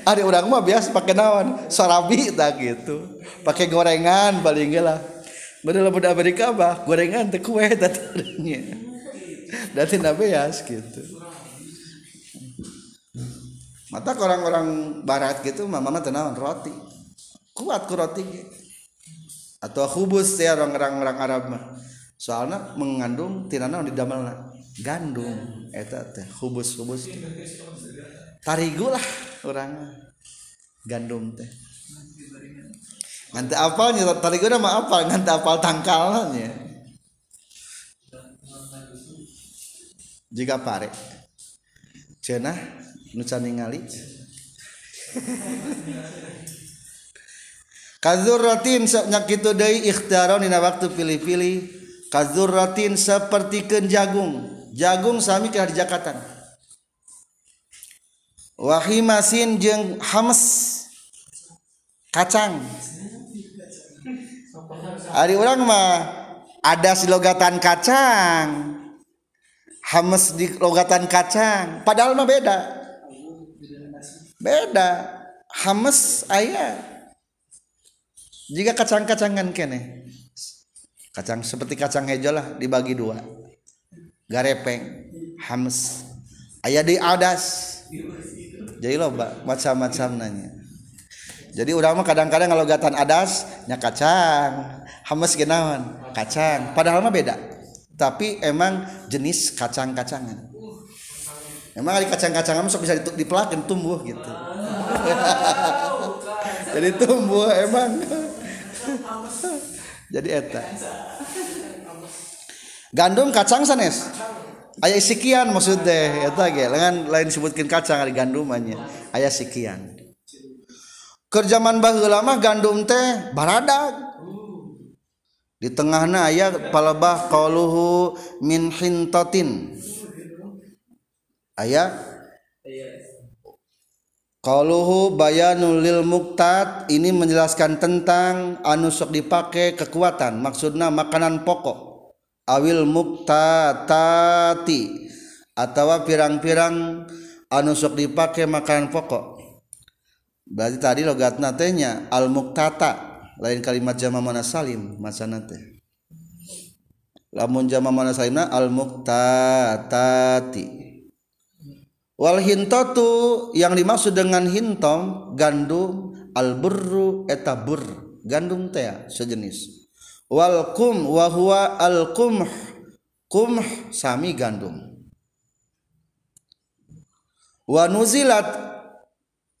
ada orang mah biasa pakai nawan sarabi tak gitu. Pakai gorengan paling lah. Padahal pada Amerika apa gorengan teh kue tadinya dan tidak bias gitu. Mata orang-orang barat gitu mama mah tenawan roti. Kuat ku roti. Atau khubus ya orang-orang Arab mah. Soalnya mengandung tinana di damelna gandum. Eta teh hubus-hubus tarigu lah orang gandum teh. Nganti apalnya tarigu nama apa nganti apal tangkalannya jika pare. Cenah nu ningali kazurratin nyakitu deui ikhtiaron dina waktu pilih-pilih. Kazurratin sapertikeun jagung. Jagung sami kira di Jakarta wahimasin jeng hames kacang. Hari orang mah ada si logatan kacang. Hames di logatan kacang. Padahal mah beda. Beda. Hames ayah jika kacang-kacangan kene. Kacang seperti kacang hijau lah dibagi dua. Garepeng hams ayah di adas jadi loba macam-macam nanya. Jadi orang mah kadang-kadang kalau gatan adas nya kacang. Hamas genawan kacang. Padahal mah beda. Tapi emang jenis kacang-kacangan. Emang ada kacang-kacangan sok bisa dipelakin tumbuh gitu. Jadi tumbuh emang. Jadi eta. Gandum kacang sanes ayah sekian maksud deh eta ge. Lengan lain disebutkan kacang ari gandumannya ayah sekian. Kerjaman baheula mah gandum teh baradag. Di tengahna aya palebah qaluhu min hintatin. Aya qaluhu bayanul lil muktad ini menjelaskan tentang anu sok dipake kekuatan. Maksudna makanan pokok. Awil muqtatati atau pirang-pirang anu sok dipakai makanan pokok. Berarti tadi logat natenya al muktata lain kalimat jama mana salim masa nate lamun jama mana salimna al muktatati wal hintatu yang dimaksud dengan hintom gandum al burru eta bur gandum teh sejenis walkum wahwa alkum kum sami gandum. Wanuzilat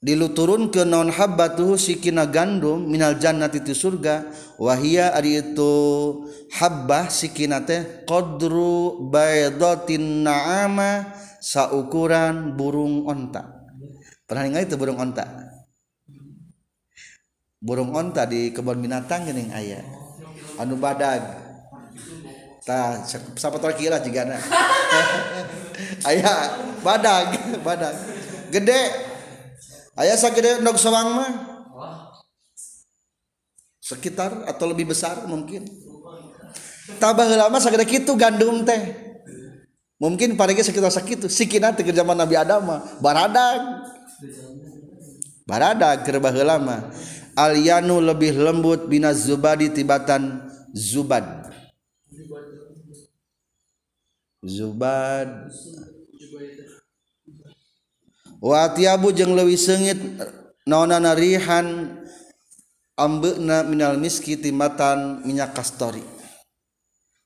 diluturun ke non habbatuhu sikina gandum minal jannati ti surga. Wahia ari itu habbah sikina teh qadru baydatin na'ama saukuran burung onta. Pernah ningali itu burung onta? Burung onta di kebun binatang geuning ayah. Anu badag. Tah sapa kira jika aya badag badag. Gede. Ayah sagede endog sawang mah. Sekitar atau lebih besar mungkin. Tabah lama sagede kitu gandum teh. Mungkin parege sekitar sakitu sikina teh zaman Nabi Adam mah. Baradag. Baradag keur lama. Alyanu lebih lembut bina zubadi tibatan zubad zubad watiabu jeung leuwih seungit naonana rihan ambeuna minal miski timatan minyak kastori.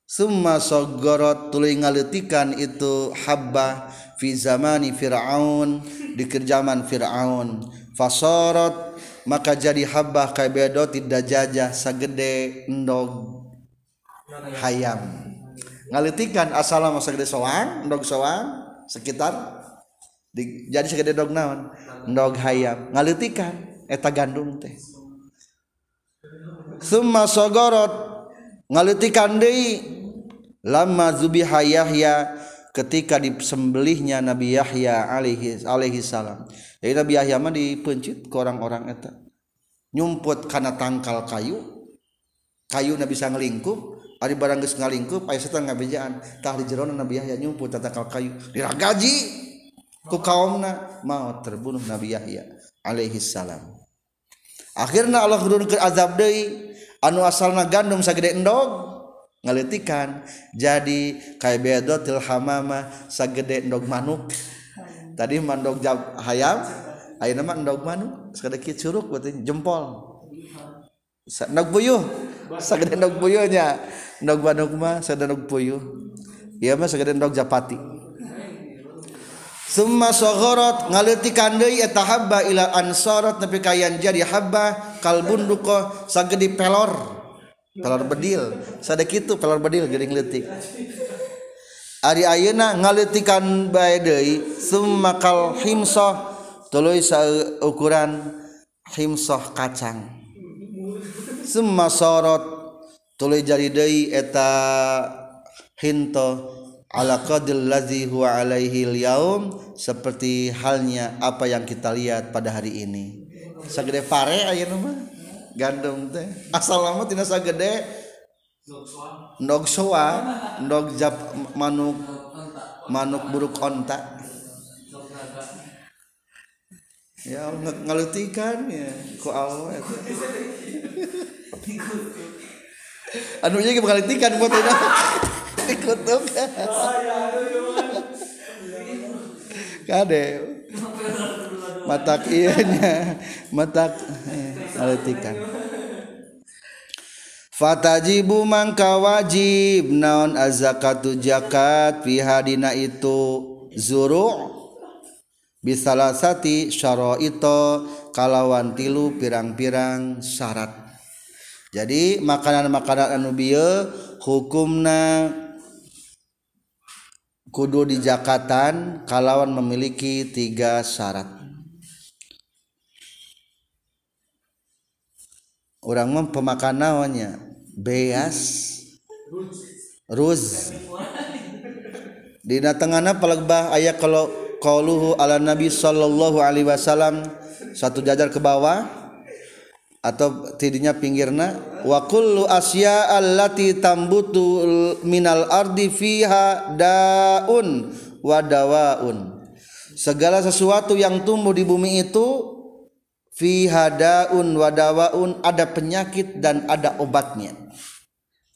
Summa sogorot tuluy ngaleutikan itu habba fi zamani fir'aun di kerjaman fir'aun. Fasorot maka jadi habbah kabedo tidak jajah sagede endog hayam. Ngaletikan asal masa gede soang endog soang sekitar jadi segede dog naon? Dog hayam. Ngalitikan eta gandum teh. Summa sogorot ngalitikan deui lama zubi Yahya ketika disembelihnya Nabi Yahya alaihi alaihi salam. Jadi Nabi Yahya mah dipencit ke orang-orang eta. Nyumput karena tangkal kayu kayu nabi bisa ngelingkup Ari barang geus ngalingkup aya setan ngabejaan. Tah di jero Nabi Yahya nyumput tatakal kayu. Diragaji ku kaumna mau terbunuh Nabi Yahya alaihi salam. Akhirna Allah turunkeun azab deui anu asalna gandum sagede endog ngaletikan jadi kayak bedotil hamama sagede endog manuk. Tadi mandog jab hayam ayeuna mah endog manuk sagede kieu curug berarti jempol. Nak buyuh, sagede endog buyuhnya. Endog manuk mah sagede endog puyuh ieu mah sagede endog japati. Summa soghorot ngaletikan deui eta habba ila ansorot nepi kayan jadi habba kalbun duko sagedi pelor. Pelor bedil. Sada kitu pelor bedil geuning leutik ari ayeuna ngaletikan bae deui summa kal himsah tuluy ukuran himsah kacang. Summa sorot tuluy jadi deui eta hinto ala qadil ladzi huwa alaihi yaum seperti halnya apa yang kita lihat pada hari ini. Sagede pare ayeuna mah gandum teh. Asal lama tina sagede. Ndog soa ndog jap manuk manuk buruk onta. Ya ngalutikan ya ku Allah anu nya ngalutikan buat dikutuk kade matak ianya matak aletikan Fatajibu mangka wajib naon azakatu zakat fi hadina itu? Zuru. Bisalasati syaraito kalawan tilu pirang-pirang syarat jadi makanan-makanan anu bieu hukumna kudu di jakatan kalawan memiliki tiga syarat. Orang mah pemakan naonnya? Beas ruz. Dina tengahna palegbah aya kalau qauluhu ala nabi sallallahu alaihi wasallam satu jajar ke bawah atau tidinya pinggirna wa kullu asya allati tambutu minal ardi fiha daun wa dawaun. Segala sesuatu yang tumbuh di bumi itu fi hadaun wadawaun ada penyakit dan ada obatnya.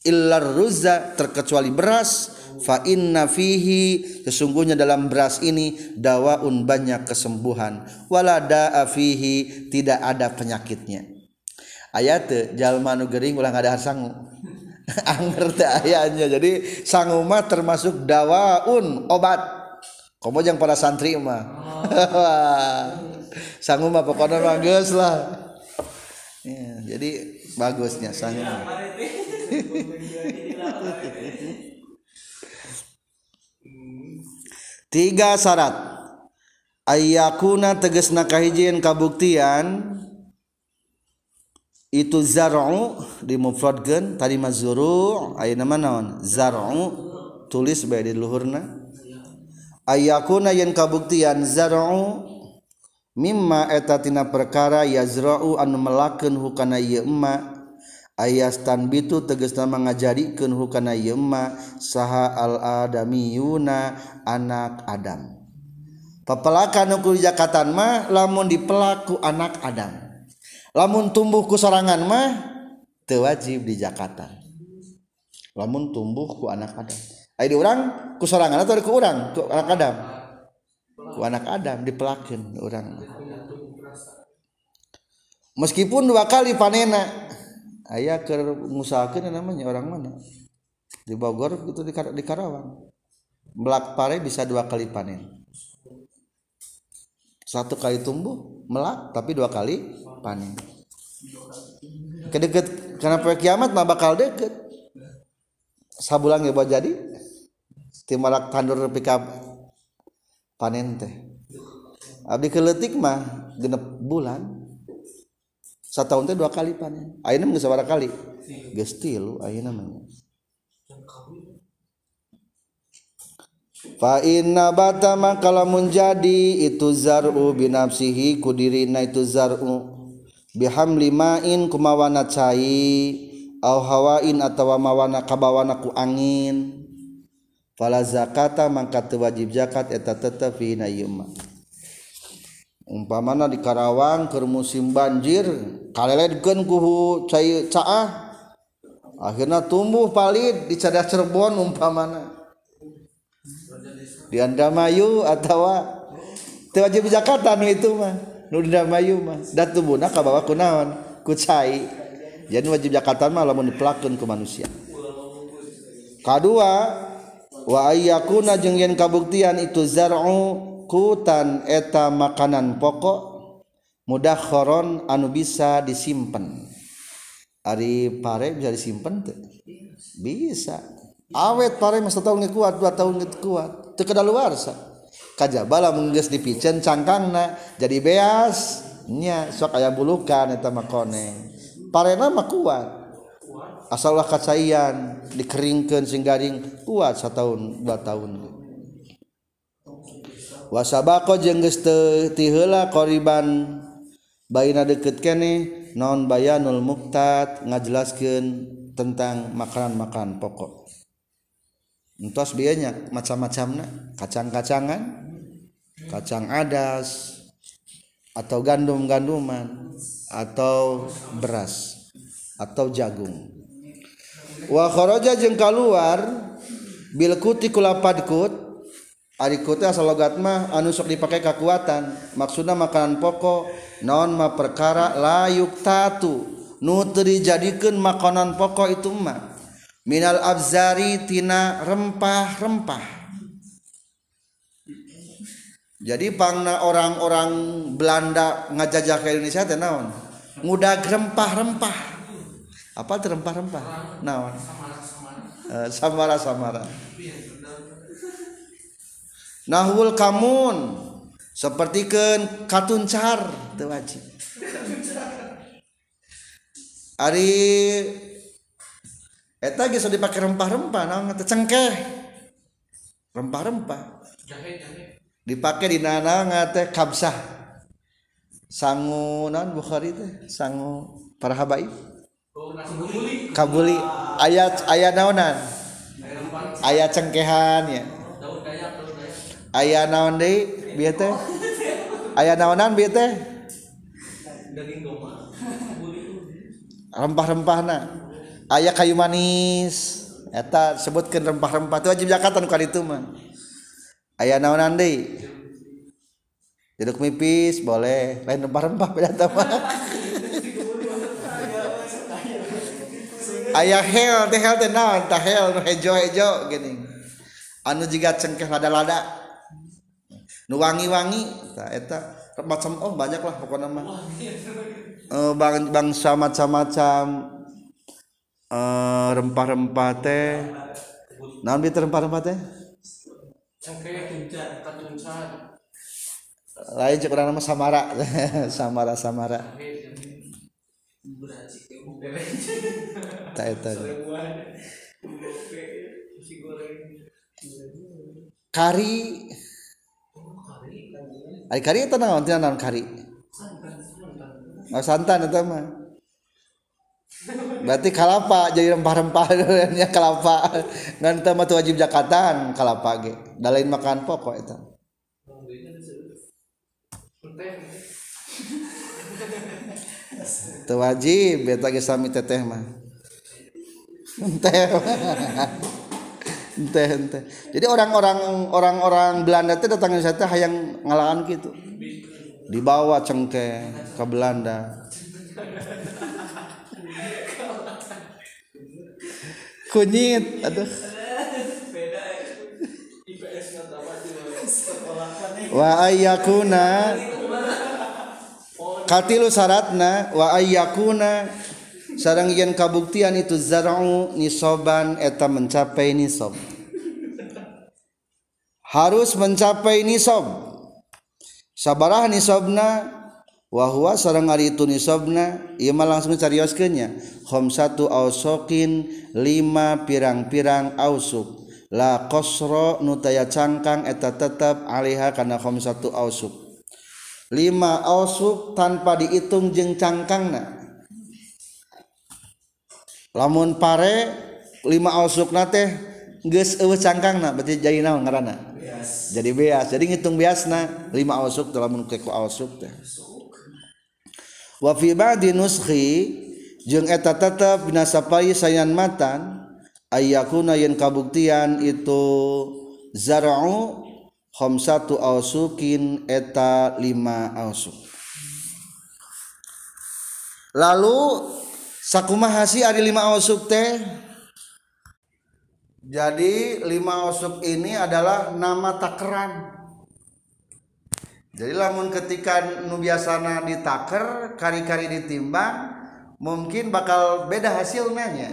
Illar ruzza terkecuali beras fa inna fihi sesungguhnya dalam beras ini dawaun banyak kesembuhan. Wala da'a fihi tidak ada penyakitnya aya Jalmanu Gering ulang ada sang Angger ayahnya. Jadi sang umat termasuk dawaun obat. Komojang para santri mah. Oh. sang umat pokoknya bagus lah. Ya, jadi bagusnya sang umat tiga syarat. Ayakuna teges nakahijin kabuktian. itu zar'u dimufradkeun tadi mazuru ayeuna mah naon? Zar'u tulis bae di luhurna. Ayakuna yen kabuktian zar'u mimma eta tina perkara yazra'u anu melakeun hukana ieu emma. Ayas tanbitu tegasna mangajadikeun hukana ieu emma saha al adamiyuna anak adam. Papalakan ukur jakatan mah lamun dipelaku anak adam. Lamun tumbuh ku sorangan mah teu wajib di jakatan lamun tumbuh ku anak Adam. Ai di urang ku sorangan atau ku urang? Ku anak Adam. Ku anak Adam dipelakin orang meskipun dua kali panena ayah ke ngusahakeun namanya orang mana? Di Bogor itu di, di Karawang. Melak pare bisa dua kali panen. Satu kali tumbuh melak tapi dua kali panen kedeket karena kiamat mah bakal deket. Sabulang ya buat jadi timarak tandur pika panen teh. Abdi keletik mah genep bulan. Satu tahun teh dua kali panen. Ayeuna geus kali. Geus tilu ayeuna mah. Fa inna bata kalau menjadi itu zar'u binafsihi kudirina itu zar'u biham limain kumawana cai au hawain atawa mawana kabawana ku angin. Fala zakata mangka teu wajib zakat eta tetep hina ieu umpamana di Karawang keur musim banjir kaleledkeun ku cai caah akhirnya tumbuh palit di cadah Cirebon umpamana. Di Andamayu atawa teu wajib zakat anu itu mah. Nu di Andamayu mah da tumbuhna ka bawah kunaon ku cai. Jadi wajib zakatan mah lamun dipelakeun ku manusia. Kadua wa ayyakuna jeung yen kabuktian itu zar'u kutan eta makanan pokok mudah khoron anu bisa disimpan ari pare bisa disimpan tuh bisa. Awet pare masa tahun kuat dua tahun kuat. Teu kadaluarsa. kajaba lamun geus dipicen cangkangna jadi beas. Nya sok aya bulukan eta mah koneng parena mah kuat. Asallah kacayan dikeringkan sing garing kuat setahun dua tahun wasabako jeung geus tihela koriban baina deket kene non bayanul muqtat ngajelaskeun tentang makanan-makanan pokok. Entos bianya macam-macamna kacang-kacangan kacang adas atau gandum-ganduman atau beras atau jagung. Wakhoroja jeng keluar Bilkuti kulapadkut Adikut asal logat mah anu sok dipakai kekuatan maksudnya makanan pokok non ma perkara layuk tatu. Nutri dijadikan makanan pokok itu mah minal abzari tina rempah-rempah jadi pangna orang-orang Belanda ngajajah ke Indonesia teh naon? Ngudag rempah-rempah. Apa rempah-rempah? Naon? Eh, samara samara nahul kamun. Seperti kan katuncar itu wajib Ari eta geus dipakai rempah-rempah naon? Teh cengkeh. Rempah-rempah. Jahe jahe. dipakai di nana ngate kabsah. Sangu non Bukhari teh? Sangu para habaib kabuli. Ayat ayat naonan? Ayat cengkehan ya. Ayat naon deh biar teh? Ayat naonan biar teh? Rempah-rempah na ayat kayu manis. Eta sebutkan rempah-rempah. Itu wajib jakatan kali itu mah. ayah naon andai jeruk nipis boleh. Lain rempah-rempah beda sama ayah hel teh hel teh naon? Tah hel nu hejo hejo gini. Anu jika cengkeh lada lada nu wangi wangi ta eta macam oh banyak lah pokoknya mah. Uh, bang bangsa macam-macam uh, eh, rempah-rempah teh. Naon bitu rempah-rempah teh? Lain cek orang nama samara. Samara samara. Tak eta kari. Ari kari itu naon tina naon kari. Oh, santan itu mah berarti kalapa jadi rempah-rempah nya kalapa ngan itu mah wajib jakatan kalapa ge. Dalain makan pokok itu itu wajib beta ge sami teteh mah. Teh. Ente ente jadi orang-orang orang-orang Belanda itu datang ke sana hayang ngalahan gitu dibawa cengkeh ke Belanda kunyit aduh. Wa ayyakuna. Katilu syaratna wa ayyakuna. Sarang yen kabuktian itu zar'u nisoban eta mencapai nisob. Harus mencapai nisob. Sabarah nisabna wahwa sarang ari itu nisabna ieu mah langsung carioskeunnya khamsatu ausokin lima pirang-pirang ausuk. La qasra nu taya cangkang eta tetep alaiha kana khamsatu ausuk. Lima ausuk tanpa dihitung jeung cangkangna. Lamun pare lima ausukna teh geus eueuh cangkangna berarti jadi naon ngaranna? Jadi beas. Jadi ngitung beasna lima ausuk dalam lamun keku ausuk teh. Wa fi ba'di nuskhi jeung eta tetep binasapai sayan matan ayyakuna yen kabuktian itu zar'u khamsatu ausukin eta lima ausuk lalu sakumaha sih ari lima ausuk teh jadi lima osuk ini adalah nama takeran. Jadi lamun ketika nu biasana ditaker, kari-kari ditimbang, mungkin bakal beda hasilnya nya.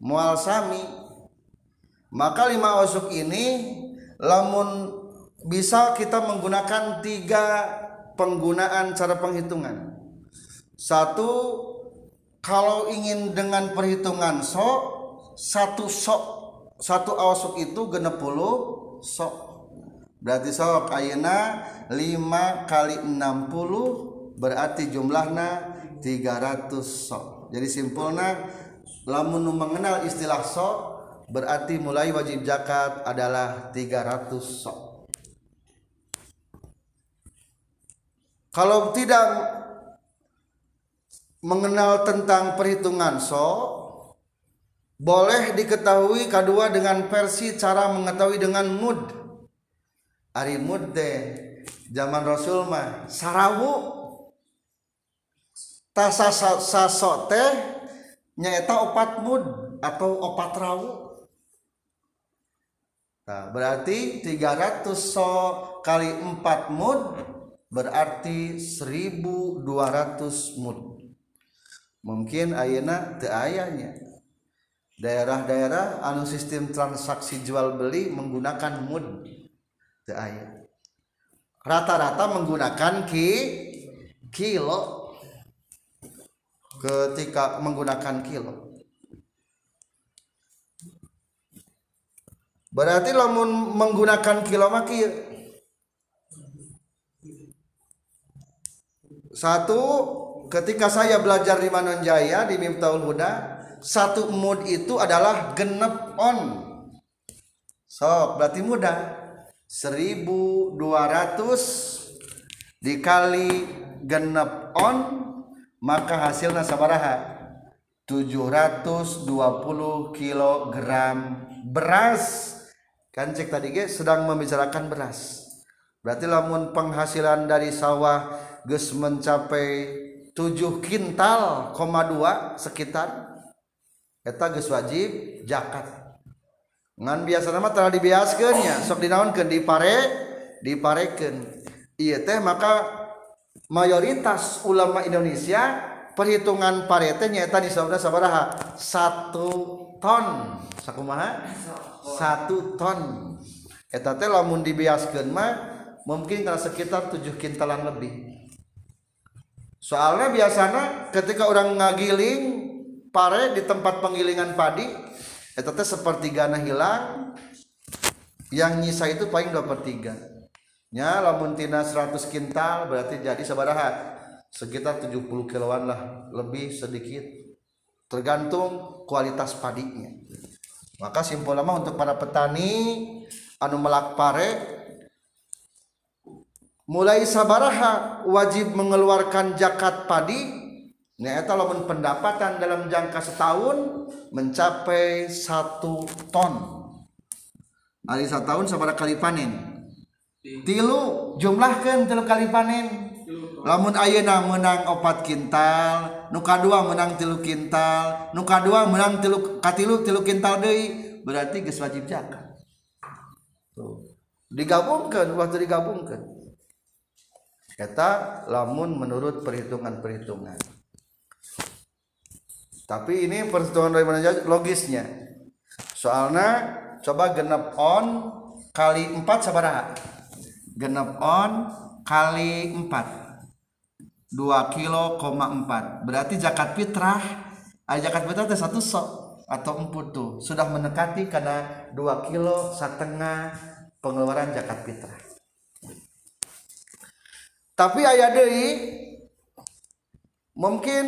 Mual sami. Maka lima osuk ini lamun bisa kita menggunakan tiga penggunaan cara penghitungan. Satu, kalau ingin dengan perhitungan sok satu sok satu awasuk itu genep puluh sok berarti sok ayana 5 kali 60 berarti jumlahnya 300 sok. Jadi simpulnya lamun mengenal istilah sok berarti mulai wajib zakat adalah 300 sok. Kalau tidak mengenal tentang perhitungan sok boleh diketahui kedua dengan versi cara mengetahui dengan mud ari mud deh zaman Rasul mah sarawu tasa sasok teh nyaeta opat mud atau opat rawu. Nah, berarti 300 so kali 4 mud berarti 1200 mud. Mungkin ayana teu ayahnya. Daerah-daerah anu sistem transaksi jual beli menggunakan mud rata-rata menggunakan ki kilo. Ketika menggunakan kilo. Berarti lamun menggunakan kilo maki satu ketika saya belajar di Manonjaya di Miftahul Huda satu mood itu adalah genep on. Sok berarti mudah 1200 dikali genep on maka hasilnya sabaraha? 720 kg beras. Kan cek tadi ge sedang membicarakan beras. Berarti lamun penghasilan dari sawah ges mencapai 7 kintal, koma dua sekitar eta ges wajib zakat ngan biasa nama telah dibiaskan ya sok dinaonkeun dipare diparekeun. Iya teh maka mayoritas ulama Indonesia perhitungan parete nyata di sabda sabaraha satu ton. Sakumaha? Satu ton. Eta teh lamun dibiaskeun mah mungkin karena sekitar tujuh kintalan lebih. Soalnya biasanya ketika orang ngagiling pare di tempat penggilingan padi itu teh sepertigana hilang yang nyisa itu paling dua per tiga. Nya lamun tina 100 kintal berarti jadi sabaraha. Sekitar 70 kiloan lah lebih sedikit. Tergantung kualitas padinya. Maka simpul lama untuk para petani anu melak pare mulai sabaraha wajib mengeluarkan zakat padi Nyata lamun pendapatan dalam jangka setahun mencapai satu ton. Hari setahun sabaraha kali panen. Tilu jumlahkan tilu kali panen. Lamun ayeuna menang opat kintal, nuka dua menang tilu kintal, nuka dua menang tilu katilu tilu kintal deui, berarti geus wajib zakat. Tuh. Digabungkan waktu digabungkan Eta lamun menurut perhitungan-perhitungan. Tapi ini perhitungan dari mana logisnya. Soalnya coba genep on kali 4 sabaraha? Genep on kali 4. 2 kilo koma 4. Berarti zakat fitrah ada zakat fitrah itu satu sok atau emput tuh sudah mendekati karena 2 kilo setengah pengeluaran zakat fitrah tapi ayah Dewi mungkin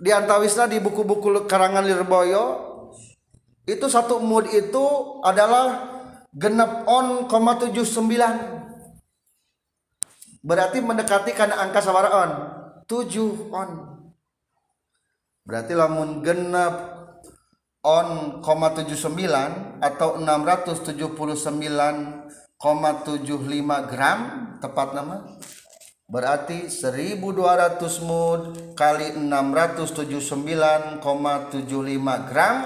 diantawisna di buku-buku karangan Lirboyo itu satu mood itu adalah genep on, 79 berarti mendekati karena angka sawara on 7 on. Berarti lamun genep on, 79 atau 679,75 gram tepat nama berarti 1200 mud kali 679,75 gram.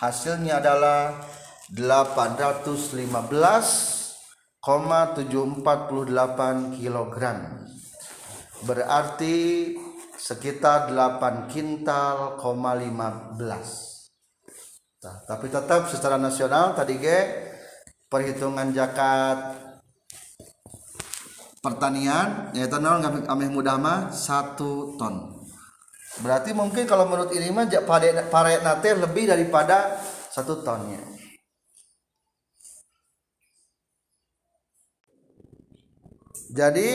Hasilnya adalah 815,748 kilogram. Berarti sekitar 8 kintal, 15 nah, tapi tetap secara nasional tadi ge perhitungan zakat pertanian yaitu nol ameh mudah mah satu ton. Berarti mungkin kalau menurut ini mah paret nate lebih daripada satu tonnya jadi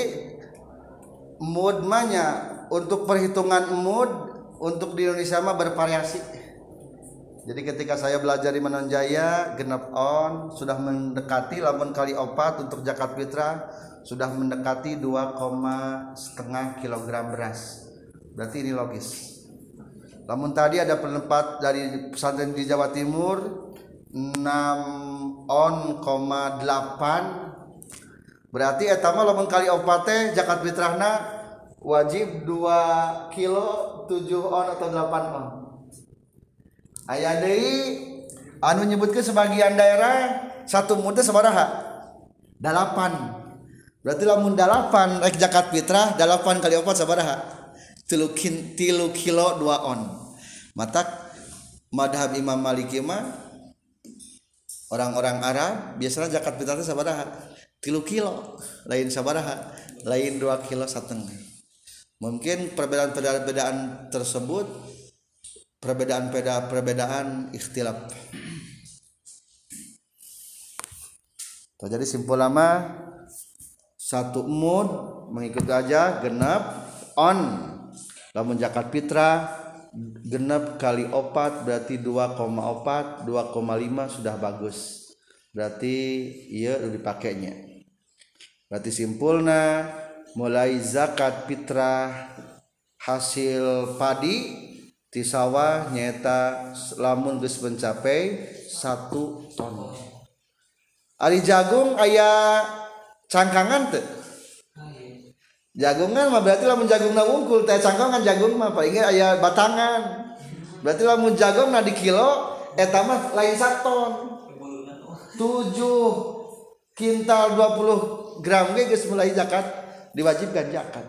mood mahnya untuk perhitungan mood untuk di Indonesia mah bervariasi. Jadi ketika saya belajar di Manonjaya genap on sudah mendekati lamun kali opat untuk zakat fitrah sudah mendekati 2, setengah kilogram beras. Berarti ini logis. Namun tadi ada penempat dari pesantren di Jawa Timur 6 on, 8 berarti etama lamun kali opate zakat fitrahna wajib 2 kilo 7 on atau 8 on. Ayah deui anu nyebutkan sebagian daerah satu muda sabaraha? 8 berarti lamun dalapan rek zakat fitrah dalapan kali opat sabaraha? Tilu, kin, tilu kilo dua on. Mata madhab imam maliki mah orang-orang Arab biasanya zakat fitrah sabaraha? Tilu kilo lain sabaraha? Lain dua kilo setengah mungkin perbedaan-perbedaan tersebut perbedaan peda perbedaan ikhtilaf terjadi simpul lama satu mood mengikuti aja genap on. Lamun zakat fitrah genap kali opat berarti 2,4 2,5 sudah bagus. Berarti iya udah dipakainya. Berarti simpulna mulai zakat fitrah hasil padi di sawah nyata lamun geus mencapai satu ton. Ari jagung ayah cangkangan tuh jagungan mah berarti lamun jagung na unggul teh cangkangan jagung mah paling ayah batangan. Berarti lamun jagung na di kilo eta mah lain saton. Tujuh kintal 20 gram ge geus mulai zakat diwajibkan zakat.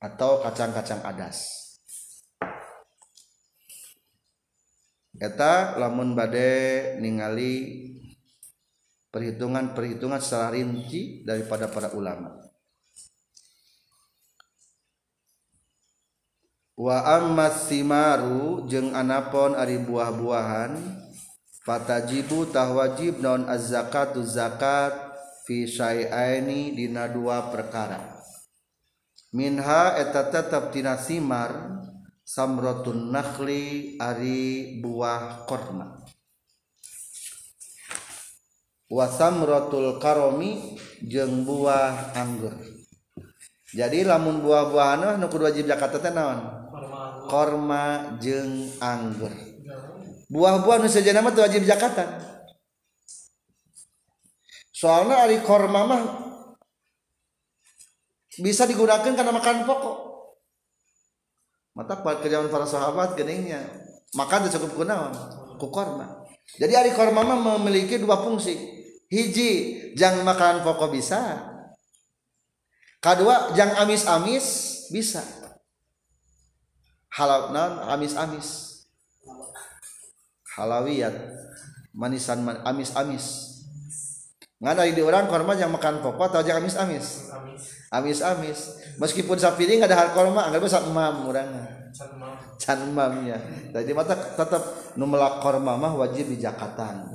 Atau kacang-kacang adas. Eta lamun bade ningali perhitungan-perhitungan secara rinci daripada para ulama. Wa amma simaru jeung anapon ari buah-buahan fatajibu tah wajib naon az-zakatu zakat fi syai'aini dina dua perkara. Minha eta tetep tina simar samratun nakhli ari buah korma wa samratul karomi jeung buah anggur. Jadi lamun buah-buahan nu kudu wajib zakat teh naon? Korma jeung anggur. Buah-buah nu sejenna mah wajib zakatan soalnya ari korma mah bisa digunakan karena makan pokok. Mata zaman para sahabat geningnya. Makan cukup kunaon ku korma. Jadi ari korma mah memiliki dua fungsi hiji jang makan pokok bisa. Kedua jang amis-amis bisa. Halal non amis-amis. Halawiyat manisan man, amis-amis. Nggak ada di orang korma yang makan pokok atau jang amis-amis? Amis-amis. Meskipun sapi ini nggak ada hal korma anggap bisa emam orangnya can emamnya jadi mata tetap numelak korma mah wajib di jakatan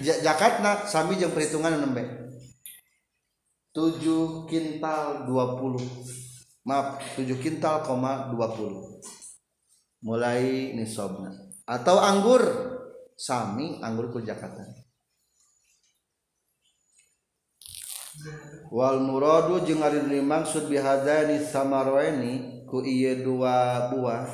jakatna sami jeung perhitungan nembe. 7 kintal 20 maaf 7 kintal koma 20 mulai nisobna atau anggur. Sami anggur ku jakatan wal muradu jeung ari maksud bihadani samarwaini ku iya dua buah.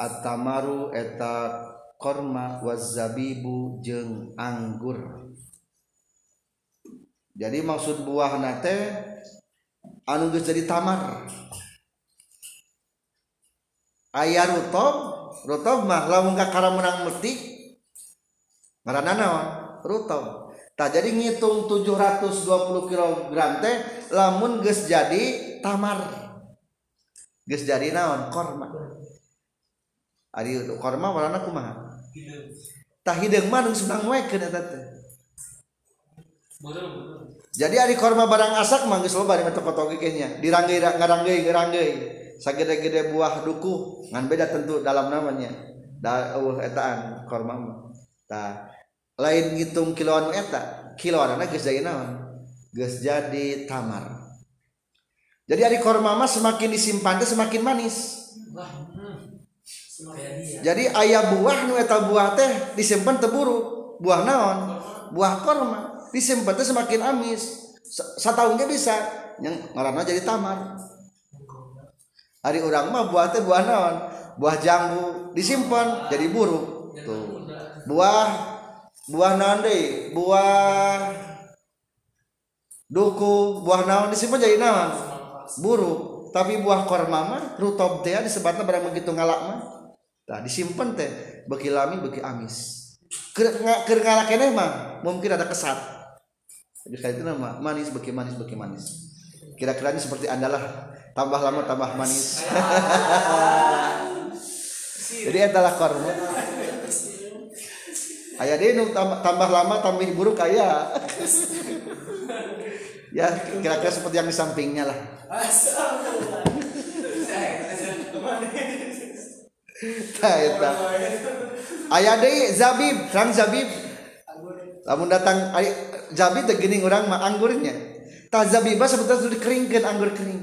Atamaru eta korma wazabibu jeng anggur. Jadi maksud buah nate anu geus jadi tamar. Aya rutob rutob mah lamun ka menang metik ngaranna naon? Rutob. Tak jadi ngitung 720 kg teh lamun geus jadi tamar. Geus jadi naon? Korma. Ari korma warna kumaha? Tah hideung mah nu senang we eta teh. Jadi ari korma barang asak mah geus loba di toko-toko kayaknya diranggei ngaranggei ngaranggei sagede-gede buah duku. Ngan beda tentu dalam namanya. Da uh etaan korma mah. Tah lain ngitung kiloan eta. Kiloan geus jadi naon? Geus jadi tamar jadi ari korma mah semakin disimpan teh semakin manis. Jadi ayah buah nu eta buah teh disimpan teburu buah naon? Buah korma disimpan teh semakin amis. Satahun ge bisa yang ngaranna jadi tamar. Hari orang mah buah teh buah naon? Buah jambu disimpan jadi buruk tuh. Buah buah nande buah duku buah naon disimpan jadi naon buruk. Tapi buah korma mah rutob teh disebutnya barang begitu ngalak mah. Disimpan teh beki lami beki amis. Keur ngalak mah mungkin ada kesat. Jadi kayak itu nama manis beki manis beki manis. Kira-kira ini seperti anda lah. Tambah lama tambah manis. Jadi adalah korma. Ayah dia tambah, tambah lama tambah buruk kaya ya kira-kira seperti yang di sampingnya lah. Ayah deh zabib. Terang zabib. Lamun datang zabib tegini orang mah anggurnya. Tak zabibah sebetulnya sudah dikeringkan anggur kering.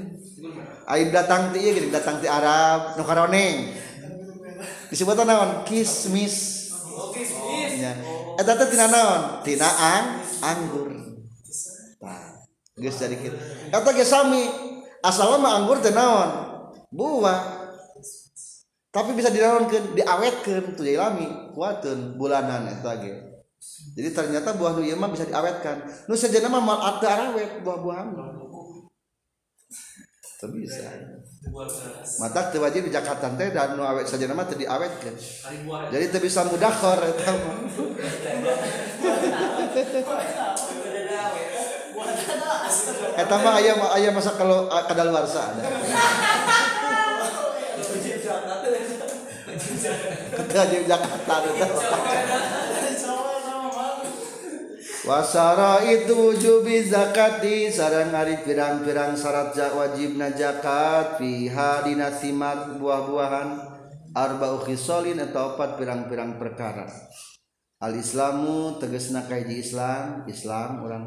Aib datang ti gini datang ti Arab nu karoneng. Disebut naon? Kismis. Oh kismis. Ya. Eta teh tina naon? Tina ang anggur geus jadi kitu eta ge sami asal mah anggur naon? Buah. Tapi bisa dinaonkeun diawetkeun tuh jadi lami kuateun bulanan eta ge. Jadi ternyata buah nu mah bisa diawetkan. Nu sejenna mah mal awet buah-buahan bisa. Mata wajib di Jakarta teh dan nu awet saja nama tadi awet kan jadi teu bisa mudahor eta Eh, Eta mah ayah aya masa kalau ah, kadaluarsa ada. Kita Jakarta ada. Wasara itu jubi zakati sarang hari pirang-pirang syarat jak wajib najakat fiha dinasimat buah-buahan arba'u khisalin atau opat pirang-pirang perkara. Al Islamu tegesna kaiji Islam, Islam orang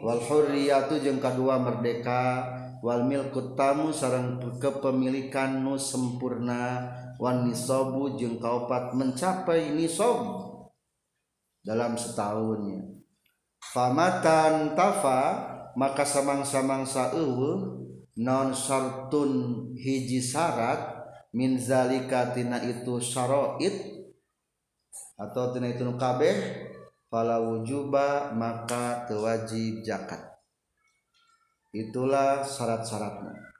wal hurriyatu jeung kadua merdeka. Wal milkut tamu sarang kepemilikan nu sempurna. Wan nisabu jeung kaopat mencapai nisab dalam setahunnya famatan tafa maka samang-samangsa eueuh non sartun hiji syarat min zalika tina itu syaraid atau tina itu kabeh fala wujuba maka tewajib zakat. Itulah syarat-syaratnya.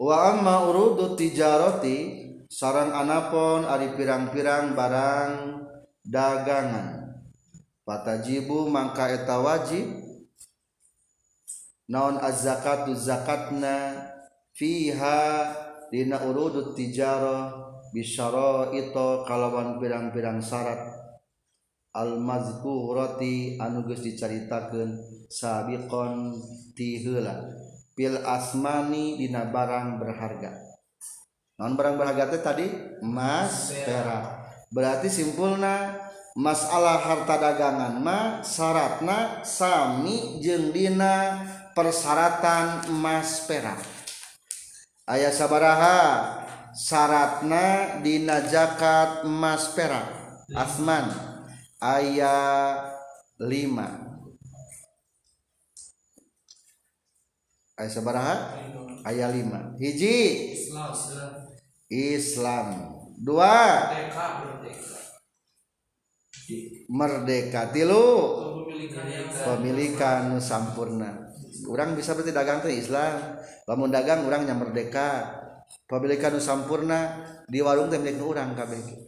Wa amma urudu tijarati sarang anapon ari pirang-pirang barang dagangan. Fatajibu mangka eta wajib. Naon az-zakatu zakatna fiha dina urudut tijarah bisyaraita kalawan pirang-pirang syarat almazku roti anuges diceritakan sabikon tihela pil asmani dina barang berharga. Non barang berharga teh tadi? Emas perak. Berarti simpulna masalah harta dagangan mah syaratna sami jeung dina persyaratan emas perak. Ayah sabaraha syaratna dina zakat emas perak. Asman. Ayat 5 ayat sabaraha ayat 5 hiji. Islam dua. Merdeka tilu. Pemilikan. Sampurna. Orang bisa berarti dagang teh Islam. Lamun dagang orang yang merdeka. Pemilikan sampurna di warung teh milik orang kabeh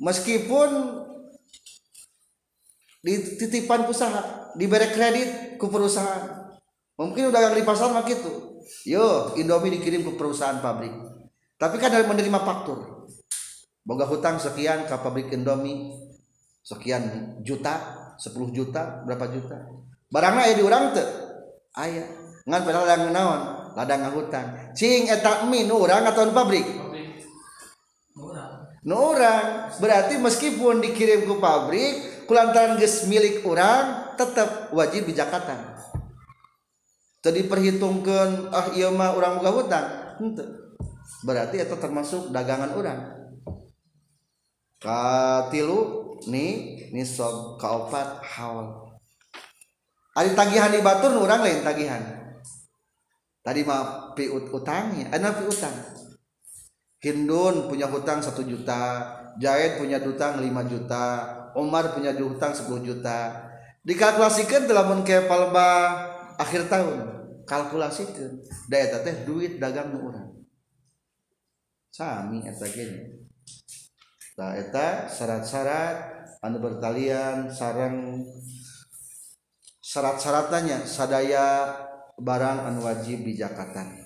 meskipun dititipan usaha diberi kredit ke perusahaan. Mungkin udah di pasar mah gitu. Yo Indomie dikirim ke perusahaan pabrik. Tapi kan dari menerima faktur. Boga hutang sekian ke pabrik Indomie. Sekian juta 10 juta berapa juta. Barangnya aya di orang tuh ayah ngan padahal yang naon ladang hutang. Cing eta mie nu urang atau pabrik nu orang berarti meskipun dikirim ke pabrik kulantaran geus milik orang tetap wajib bijakatan tadi perhitungkan ah iya mah orang boga hutang. Berarti itu termasuk dagangan orang. Katilu nih nisab kaopat haul. Ada tagihan di batur orang lain tagihan. Tadi mah pi utangnya ada pi utang Hindun punya hutang satu juta Jahit punya hutang lima juta Umar punya hutang sepuluh juta. Dikalkulasikan dalam ke palba akhir tahun. Kalkulasikan. Daya teh duit dagang orang sami eta gini. Eta syarat-syarat anu bertalian sarang syarat-syaratannya sadaya barang anu wajib bijakatan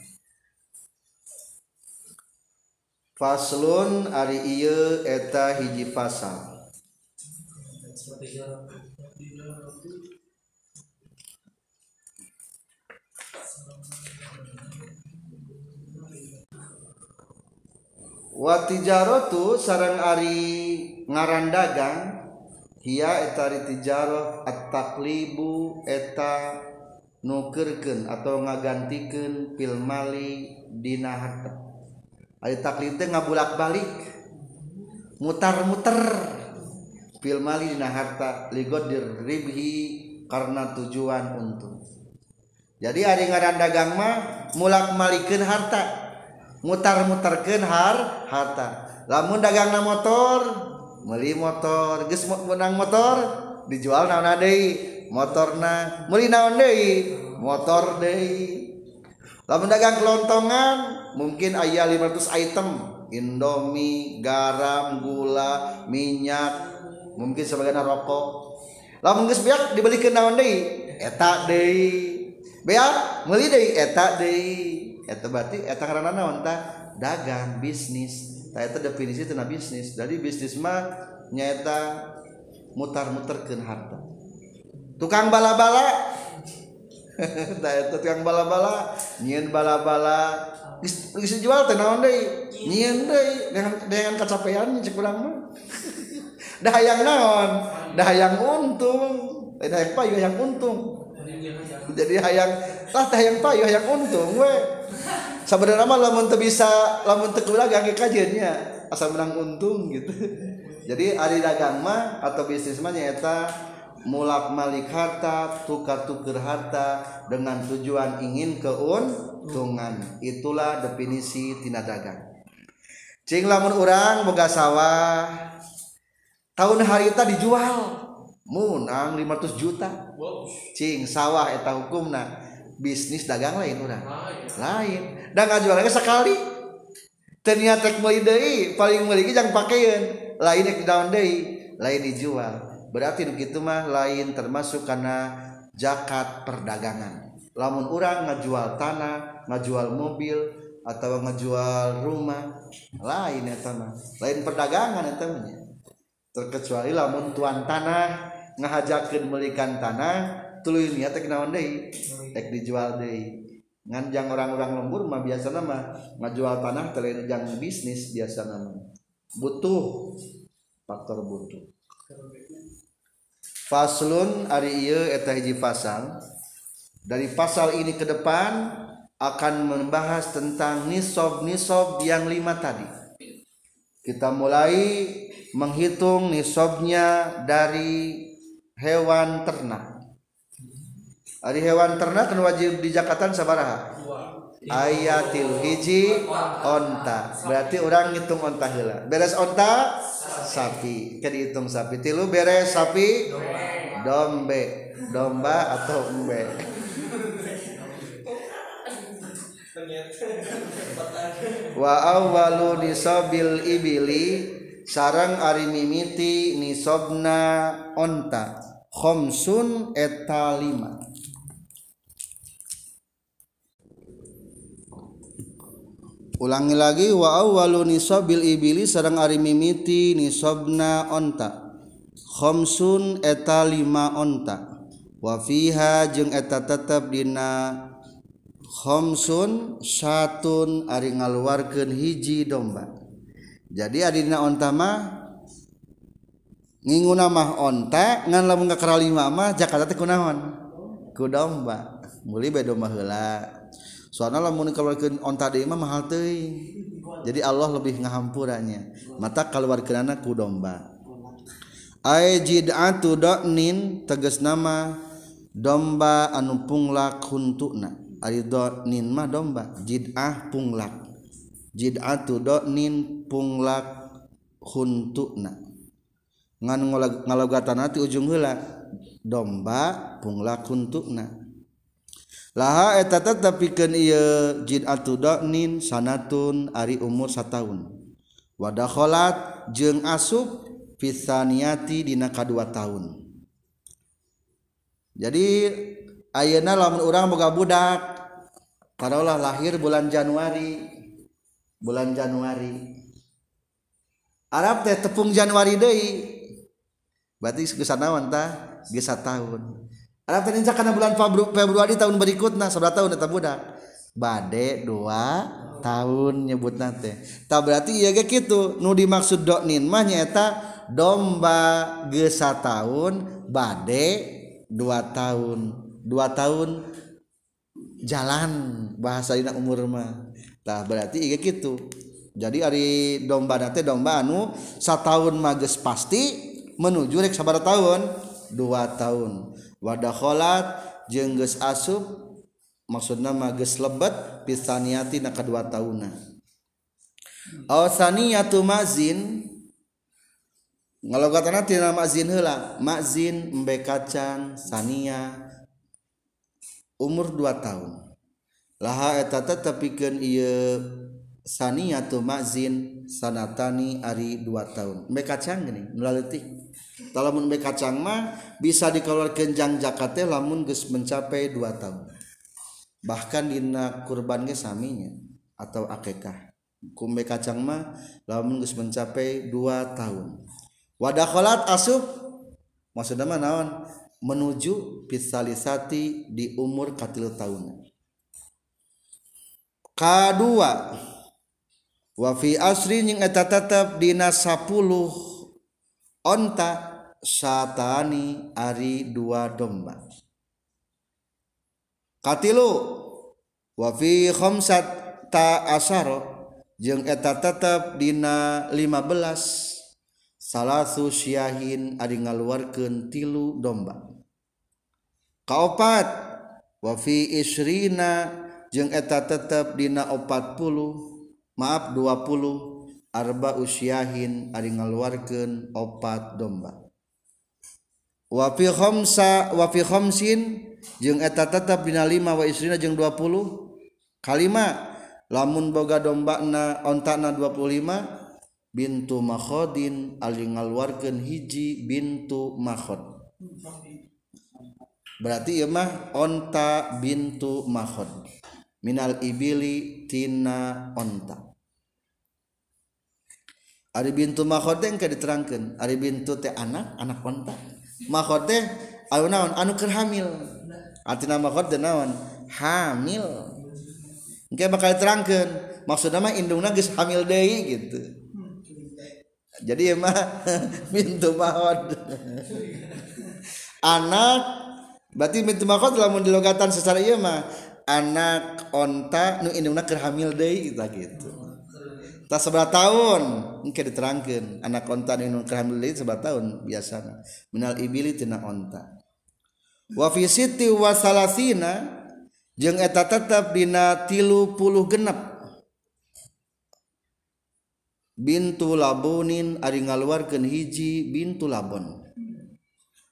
faslun ari ieu eta hiji pasal Watijarotu sarang ari ngaran dagang Hia etari tijaroh at-taklibu eta nukerken atau ngagantikan filmali dina harta Ari taklid teh ngabulak-balik. Mutar-muter. Fil mali dina harta ligodir ribhi karena tujuan untung. Jadi ari ngaran dagang mah mulak malikeun harta. Mutar-muterkeun har harta. Lamun dagang na motor, meli motor, geus menang motor dijual naon deui? Motorna meli naon deui? Motor deui. Lamun dagang kelontongan mungkin ayah 500 item Indomie, garam, gula, minyak, mungkin sebagian rokok. Lamun geus beak dibelikeun naon deui? Eta deui. Beak meuli deui eta deui. Eta berarti eta karena naon tah? Dagang, bisnis. Tah eta definisi tina bisnis. Jadi bisnis mah nyaeta mutar-muterkeun harta. Tukang bala-bala tukang bala-bala nyiin bala-bala. Geus jual teh naon deui? Nyiin deui dengan dengan kacapean cek urang mah dah hayang naon? Dah hayang untung. Teh hayang payu hayang untung. Jadi hayang lah teh hayang payu hayang untung we. Sebenarnya mah lamun teu bisa lamun teu kulaga ge kajian nya asal menang untung gitu. Jadi ari dagang mah atau bisnis mah nyaeta mulak Malik harta tukar tuker harta dengan tujuan ingin keuntungan. Itulah definisi tina dagang. Cing lamun orang boga sawah tahun harita dijual. Munang 500 juta. Cing sawah eta hukumna. Bisnis dagang lain urang. Lain. Dan ngajualnya sekali. Ternyata tek meuli deui paling meuli jangan pakeun lain ek daun deui lain dijual. Berarti begitu mah lain termasuk karena zakat perdagangan. Lamun orang ngajual tanah ngajual mobil atau ngajual rumah lain eta mah. Lain perdagangan eta mah terkecuali lamun tuan tanah ngahajakeun melikan tanah tuluy niat teh naon deui? Tek dijual deui. Ngan jang orang-orang lembur mah biasa nama ngajual tanah telain jang bisnis biasa nama butuh faktor butuh faslun ari ieu eta hiji pasal dari pasal ini ke depan akan membahas tentang nisob nisob yang lima tadi kita mulai menghitung nisobnya dari hewan ternak Ari hewan ternak wajib di Jakarta sabaraha? Ayatil hiji onta. Berarti orang ngitung onta heula. Beres onta sapi. Kan dihitung sapi. Tilu beres sapi? Dombe. Domba atau embe? Wa awwalu nisabil ibili sarang ari mimiti nisobna onta. Khomsun eta lima. ulangi lagi wa awwalu nisabil ibili sareng ari mimiti nisabna onta. Khamsun eta lima onta. Wa fiha jeung eta tetep dina. Khamsun satun ari ngaluarkeun hiji domba. Jadi ari dina onta mah nginguna mah onta ngan lamun ka lima mah Jakarta teh kunaon ku domba. Muli be domba heula. soalnya lamun keluarkan onta deui mah mahal teuing jadi Allah lebih ngahampurannya mata keluarkeunana ku domba. Ai jid'atu da'nin tegas nama domba anu punglak huntukna ari da'nin mah domba jid'ah punglak. Jid'atu da'nin punglak huntukna ngan ngalogatan ati ujung heula domba punglak huntukna laha eta tetap ieu jidatu donin sanatun ari umur sataun. Wadakholat jeung asup fisaniati dina kadua tahun jadi ayeuna lamun urang boga budak karolah lahir bulan Januari. Bulan Januari. Arab teh tepung Januari deui. Berarti geus sanawan tah? Geus tahun ada terinca karena bulan Februari tahun berikutnya seberapa tahun eta budak? Bade dua tahun nyebut nate tak berarti iya kayak gitu nu dimaksud doknin mah nyata domba gesa tahun bade dua tahun. Dua tahun jalan bahasa ini umur mah. Tak berarti iya gitu jadi hari domba nate domba anu setahun mages pasti menuju rek sabar tahun dua tahun wadah kholat jengges asup maksud nama ges lebet pisaniati na kedua tahuna awsaniyatu mazin ngalogatan tina mazin hela mazin embe kacang sania umur 2 tahun. Laha eta tetep pikeun ieu saniyatu mazin sanatani ari dua tahun. Embe kacang gini melaleutik lamun be kacang mah bisa dikeluarkan jang jakatnya lamun gus mencapai dua tahun. Bahkan dina kurban ge saminya atau akekah. Kumbe kacang mah lamun gus mencapai dua tahun. Wadakholat asup. Maksudnya mah naon? Menuju pisalisati di umur katil tahun kedua wa fi asri nying eta tetep dina 10 onta satani ari dua domba. Katilu wa fi khamsat ta asaro jeung eta tetep dina 15 salasu syahin ari ngaluarkeun tilu domba. Kaopat wa fi isrina jeung eta tetep dina 40 maaf 20 arba usyahin ari ngaluarkeun opat domba. Wa fi khamsa wa fi khamsin jeung eta tetep dina 5 wa isrina jeung 20 kalima lamun boga dombana ontana 25 bintu makhodin ali ngaluarkeun hiji bintu makhod. Berarti ieu mah onta bintu makhod. Minal ibili tina onta. Ari bintu mahode engke diterangkeun. Ari bintu teh anak, anak onta. Mahode anu naon anu keur hamil. Artina mahode naon? Hamil. Engke bakal diterangkeun. Maksudna mah indungna geus hamil deui gitu. Jadi ya mah pintu mahkot anak berarti pintu mahkot lamun dilogatan secara ieu mah anak onta nu indungna keur hamil deui gitu gitu. tak sebelah tahun. Mungkin diterangkan anak onta minum kehamilin sebelah tahun biasana. Minal ibili tina onta. Wa fi siti wa salasina jeung eta tetep dina tilu puluh genep. Bintu labunin ari ngaluarkeun hiji bintu labon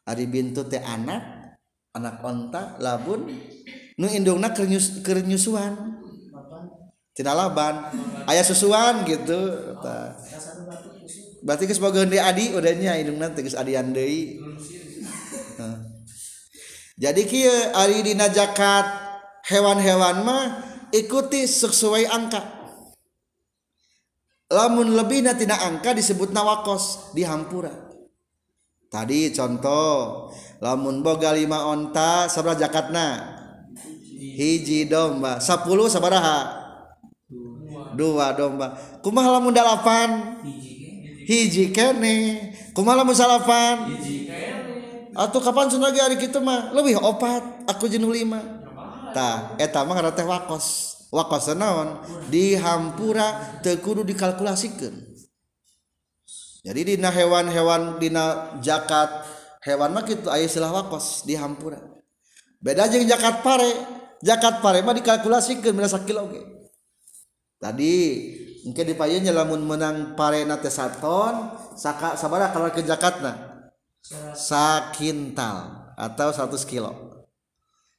ari bintu teh anak anak onta labun. Nu indungna keur nyusuan. Tina laban. Ayah susuan gitu. Berarti geus boga di adi udahnya hidungna teh geus adian deui jadi kieu ari dina zakat hewan-hewan mah ikuti sesuai angka. Lamun lebih tina angka disebut nawakos di hampura tadi contoh lamun boga lima onta sabra zakatna. Hiji domba sepuluh sabaraha dua domba kumaha lamun dalapan? Hiji kene. Kumaha lamun salapan? Atau kapan sunagi hari kita mah? Lebih opat. Aku jenuh lima. Tah eta mah wakos. Wakos naon di hampura teu kudu dikalkulasikeun jadi dina hewan-hewan dina zakat hewan mah kitu aya istilah wakos di hampura. Beda jeung zakat pare. Zakat pare mah dikalkulasikeun berasa kilo ge tadi mungkin dipayanya lamun menang pare nate saton saka sabara kalau ke zakatna sakintal atau 100 kilo.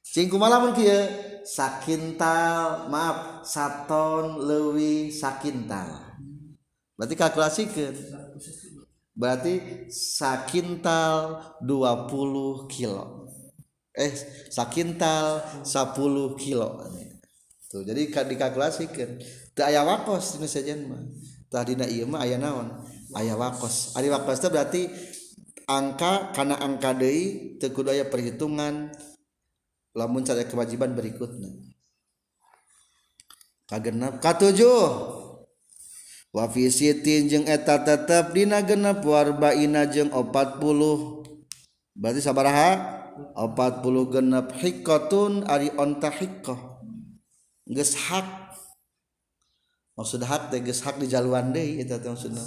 Cing kumaha mun kieu? Sakintal maaf saton lewi sakintal. Berarti kalkulasikeun. Berarti sakintal 20 kilo. Eh sakintal 10 kilo. Tuh jadi dikalkulasikan aya wakos tadidina aya naon? Aya wakos. Ari wakos berarti angka karena angka Dei tekudaya perhitungan. Lamun cara kewajiban berikutnya kagenap K7 wafi Siti jeung eta tetap dina genep warbaina jeung 40 berarti sabaraha 40 genep hikotun ari onta hikoh. Geus hak maksud hak teh geus hak di jaluan deui eta teh maksudna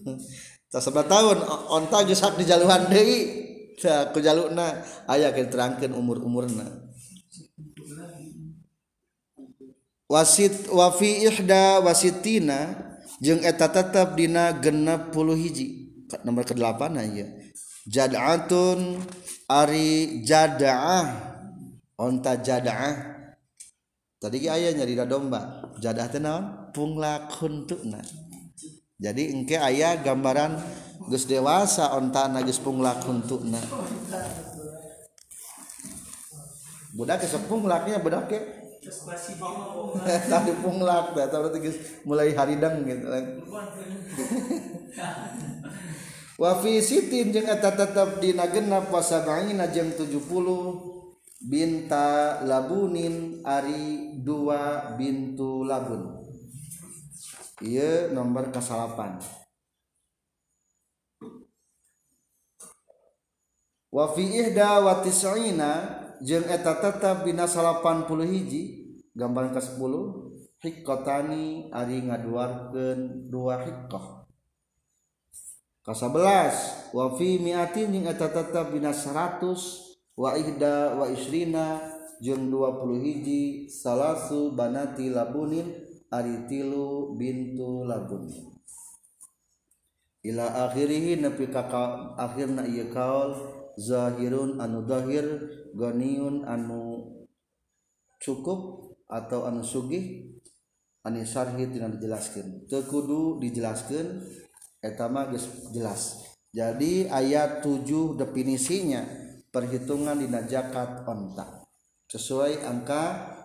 tak sebelah tahun onta geus hak di jaluan deui. Tah ku jaluna aya terangkeun umur-umurna. Wasit wafi ihda wasitina jeung eta tetep dina genep puluh hiji. Nomor ke delapan aja jad'atun ari jada'ah onta jada'ah tadi ayahnya di domba. Jadah teh naon punglak huntukna jadi engke ayah gambaran gus dewasa onta nagis punglak huntukna budak punglaknya budak ke? Tadi punglak dah tahu nanti mulai haridang gitu wa fi sitin jeung eta tetep dina genep wa sab'ina jeung 70 binta labunin ari dua bintu labun Iya nomor kesalapan. Wa fi ihda wa tis'ina jeung eta tetep dina 80 hiji gambaran ke-10 Hikotani ari ngaduarkeun dua hikoh Ka-11 wa fi mi'atin jeung eta tetep dina 100 wa ihda wa isrina jeung 20 hiji salasu banati labunin ari tilu bintu labun. Ila akhirih nepi ka akhirna ieu kaul zahirun anu zahir ganiun anu cukup atau anu sugih anu syarhi tina dijelaskeun. Teu kudu dijelaskeun eta mah geus jelas. Jadi ayat 7 definisinya perhitungan dina zakat onta. Sesuai angka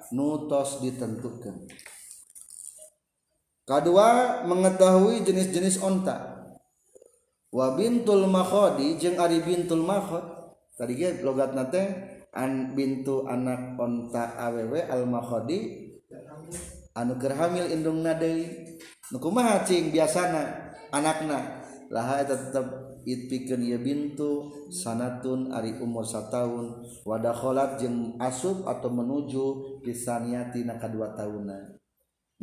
nutos ditentukan kedua mengetahui jenis-jenis onta. Wa bintul makhodi jeung ari bintul makhod. Tadi ge logat nate an bintu anak onta aww al makhodi anu keur hamil indung deui nu kumaha cing biasana anakna? Laha eta tetep itpikeun ieu bintu sanatun ari umur sataun. Wadakholat jeung asub atau menuju pisaniati na kadua tauna.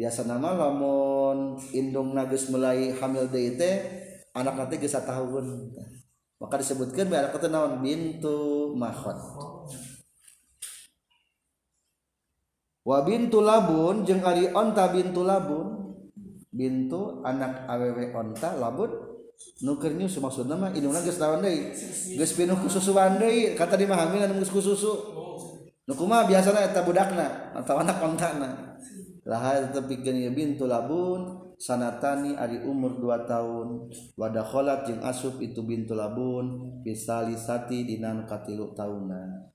biasa nama lamun indung nagus mulai hamil DIT anak nanti bisa tahun maka disebutkan bahwa anak naon? Bintu mahot. Wa bintu labun jeung ari onta bintu labun. Bintu anak awewe onta labun. Nuker nyusu maksudna mah indung geus lawan deui? Geus pinuh ku susuan deui. Kata di mah hamilan geus ku susu. Nu kumaha biasana eta budakna atawa anak ontana laha tepikeun ieu bintu labun sanatani ari umur 2 tahun. Wadakholat jeung asup itu bintu labun bisali sati dina katilu tahunan.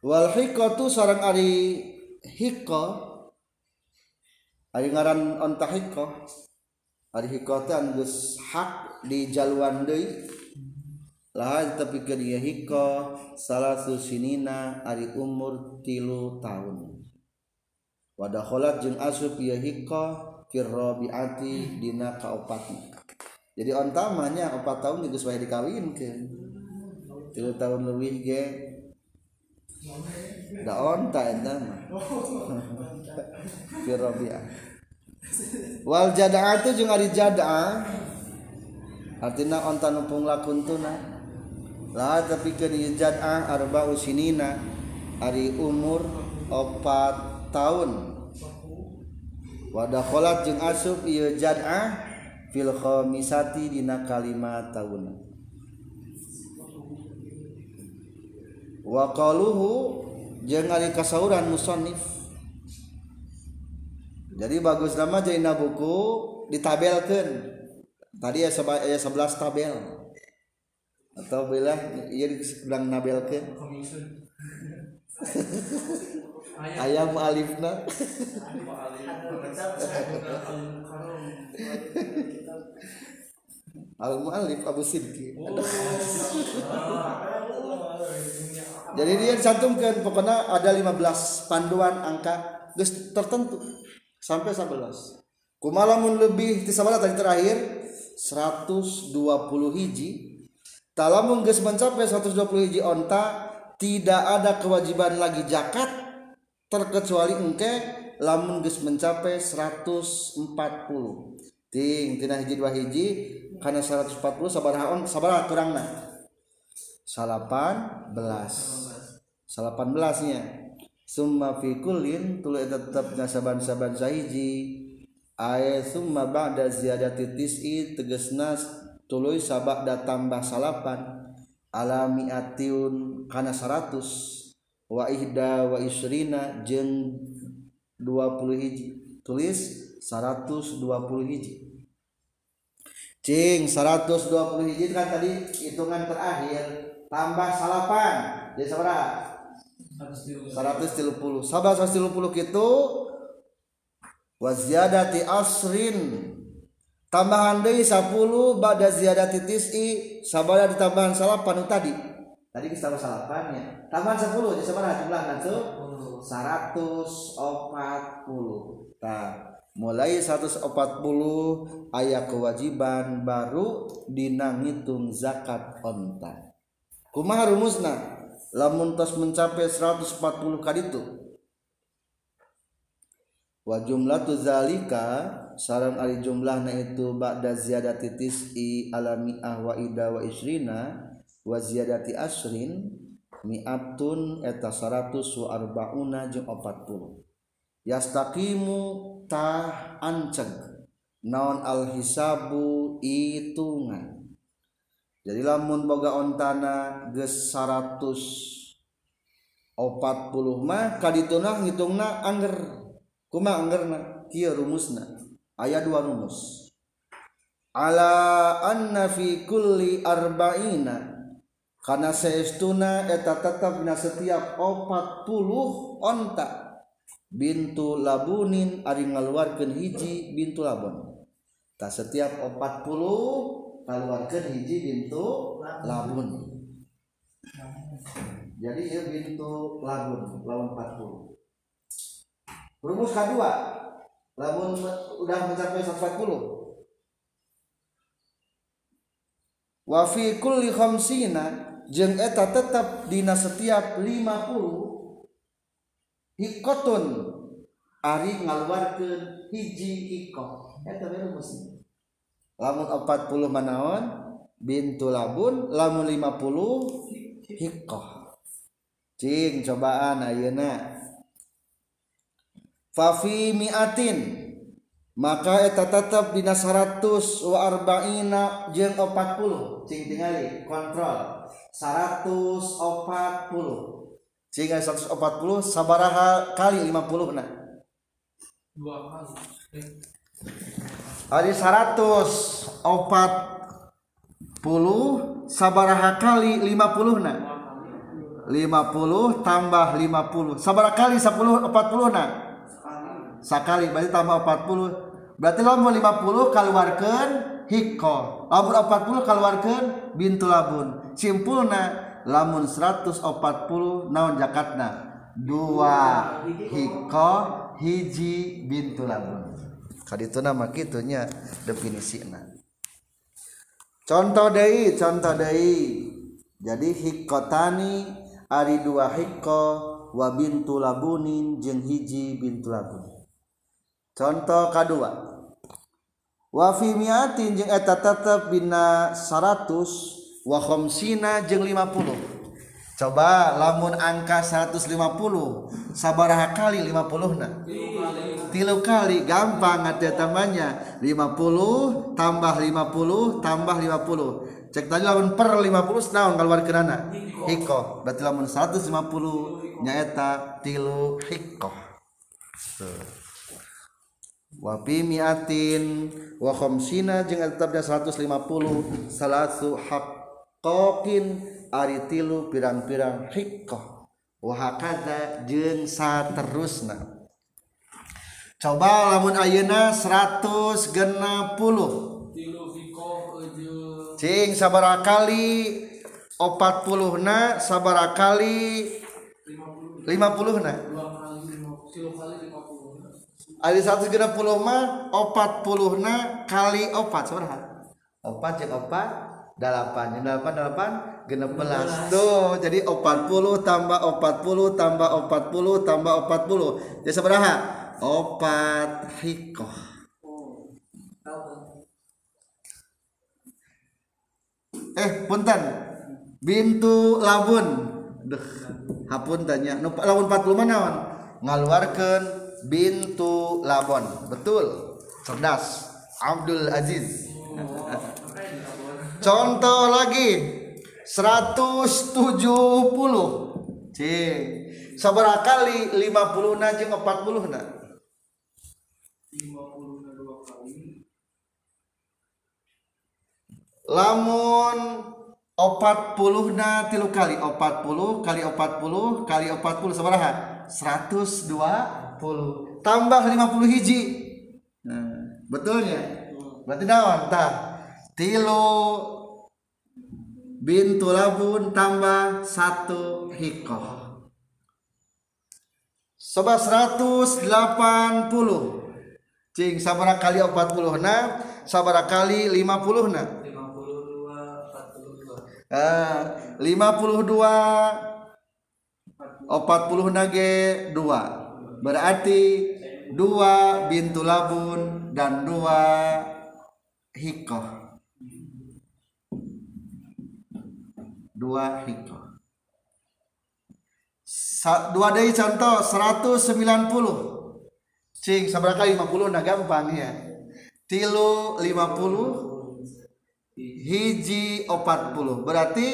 Wal hikatu sarang ari hikko ari ngaran onta hikko. Ari hikko teh hak di jaluan deui. Laha tepikeun ieu hikko salasu sinina ari umur tilu tahun wadakholat jeung asup ieu hikko firrabiati dina kaopatna jadi ontamanya opat tahun geus wae dikawinkeun tilu tahun leuwih ge da onta eta mah firrabiah wal jada'atu jeung ari jada'ah. Artina onta nu punglakuntuna lah tapi ke di jad'ah arba'u sinina. Ari umur opat tahun. Wadakholat jeung asup ieu jad'ah fil khamisati dina kalimat tahun. Wa qaluhu jeung ari kasauran musannif. Jadi bagus nama jaina buku ditabelkeun. Tadi ya aya 11 tabel. Atau bila ieu sedang nabelkeun ayam. Alifna. Al muallif Abu Sidki jadi dia cantumkan pokoknya ada 15 panduan angka tertentu. Sampai 11 kumalamun lebih di sabara tadi terakhir. 120 hiji. Talamun geus mencapai 120 hiji onta tidak ada kewajiban lagi zakat terkecuali engke lamun geus mencapai 140 ting tina hiji dua hiji karena 140 sabaraha on sabaraha kurangna? Salapan belas. Salapan belasnya. Summa fi kullin tulu tetap saban-saban sahiji. Ay summa ba'da ziyadati tis'i tegesna tuluy sabada tambah salapan. Ala mi'atiun kana 100 wa ihda wa isrina jeung 20 hiji. Tulis 120 hiji. Cing 120 hiji kan tadi hitungan terakhir tambah salapan. Jadi sabaraha 130 sabar 130 gitu. Wa ziyadati asrin. Tambahan deui 10 ba'da ziyadati tis'i. Sabada ditambahan salapan tadi tadi kita tambah salapannya tambahan 10 jadi sabaraha jumlah nanti 140 nah mulai 140 ayat kewajiban baru dina ngitung zakat onta. Kumaha rumusna? Lamun tos mencapai 140 kali itu. Wa jumlatu zalika sarang ari jumlahna itu ba'da ziyadati tis'i ala mi'ah wa ida wa isrina waziyadati asrin mi'atun eta 100 wa arbauna jeung 40 yastaqimu tah anceg naon al hisabu hitungan jadi lamun boga ontana geus 140 mah kadituna ngitungna angger kuma anggerna kieu rumusna. Aya dua rumus. Ala anna fi kulli arba'ina karena seestuna eta tetap dina setiap 40 onta. Bintu labunin ari ngaluarkeun hiji bintu labun tak setiap 40 ngaluarkeun hiji bintu labun. Jadi ya bintu labun lawan 40 rumus kedua labun udah mencapai 140 wa fi kulli khamsina jeung eta tetap dina setiap 50 hikotun ari ngaluarkeun hiji hikot eta rumusna lamun 40 manaon bintu labun lamun 50 hikoh. Cing cobaan ayeuna. Fafi miatin. Maka eta tetap dina 100 wa arba'ina jeung 40 cing tingali kontrol 140 sehingga 140 sabaraha kali 50 nah dua kali. Ari 140 sabaraha kali 50 nah 50 tambah 50 sabaraha kali 10 40 nah sekali. Berarti tambah 40 berarti lamun 50 keluarkan hikol lamun 40 keluarkan bintu labun. Simpulna lamun 140 naon jakatna dua hiko hiji bintu labun kaditu nama kitunya definisina contoh deui contoh deui. Jadi hikotani ari dua hiko wa bintu labunin jeung hiji bintu labun. Contoh kedua wa fi miatin jeung eta tetep bina 100 wa khamsina jeung 50 coba lamun angka 150 sabaraha kali 50 na tilu kali gampang ada tambahnya. 50 tambah 50 tambah 50 cek tadi lamun per 50 naon keluar kenana hiko berarti lamun 150 nyaeta tilu hiko Tuh. Wapi miatin wa khamsina jeung tetapnya 150 salatu tokin ari tilu pirang-pirang hikoh wahakada jeng saterusna. Coba lamun ayeuna 160 cing sabara kali 40 na sabara kali 50 na Ari 160 mah 40 na kali 4 sabaraha 4 cek 4 delapan. Delapan delapan genep belas. tuh jadi opat puluh tambah opat puluh tambah opat puluh tambah opat puluh. Jadi sabaraha opat hikoh. Oh eh punten. Bintu labun. Duh, hapun tanya. Nu labun 40 mana naon ngaluarkeun bintu labon betul. Cerdas. Abdul Aziz contoh lagi 170 Cing sabaraha kali 50 na jeung 40 na lima puluh dua kali lamun opat puluh na tilu kali opat puluh kali opat puluh kali opat puluh sabaraha seratus dua puluh. Tambah lima puluh hiji. Nah, betulnya? Berarti naon tah? Tilu bintu labun tambah satu hikoh. Sobat 180 Cing sabara kali 40 na sabara kali 50 na lima puluh dua empat puluh dua. Ah, 52 40 nage 2 berarti 2 bintu labun dan 2 hikoh 2 hikoh Sa dua dari contoh 190 cing kali 50 nah gampang ya tilu 50 hiji 40 berarti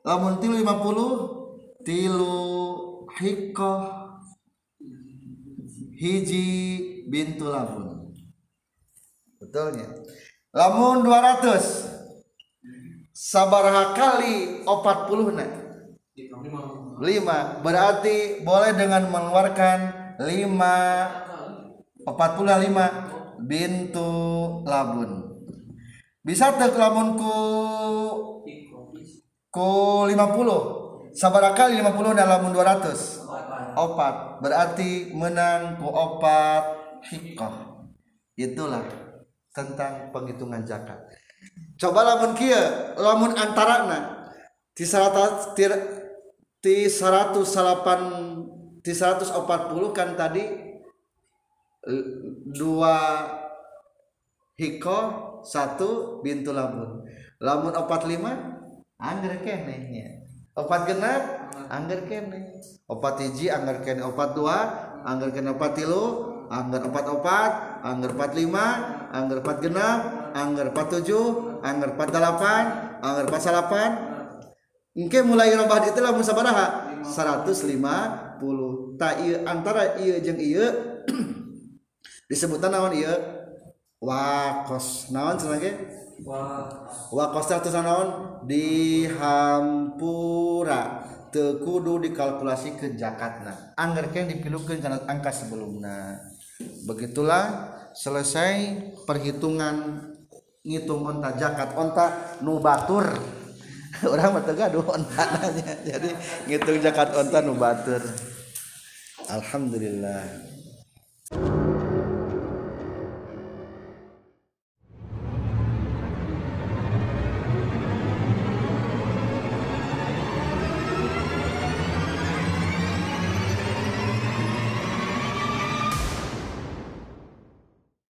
lamun tilu 50 tilu hikoh hiji bintu labun betulnya lamun 200 sabaraha kali 40 na lima. 5 berarti boleh dengan mengeluarkan 5 45 bintu labun. Bisa tek lamun ku ku 50 sabaraha kali 50 dan lamun 200 opat. Berarti menang ku opat hikoh itulah tentang penghitungan zakat coba lamun kia lamun antarana di seratus di, di 108 di 140 kan tadi dua hiko satu bintu lamun. Lamun opat lima angger kene nya. Opat genap angger kene opat hiji angger kene opat dua angger kene opat tilu angger opat opat angger opat lima angger opat genap angger opat delapan angger opat salapan Engke mulai robah itu lamun sabaraha 150 ta ieu antara ieu jeung ieu disebutan naon ieu wakos. Naon wah wakos. Atusan naon? Dihampura. Teu kudu dikalkulasi ke zakatna anggerkeun dipilukeun kana angka sebelumna. Begitulah selesai perhitungan ngitung onta jakat onta nubatur orang mah gaduh onta nanya. Jadi ngitung jakat onta nubatur alhamdulillah.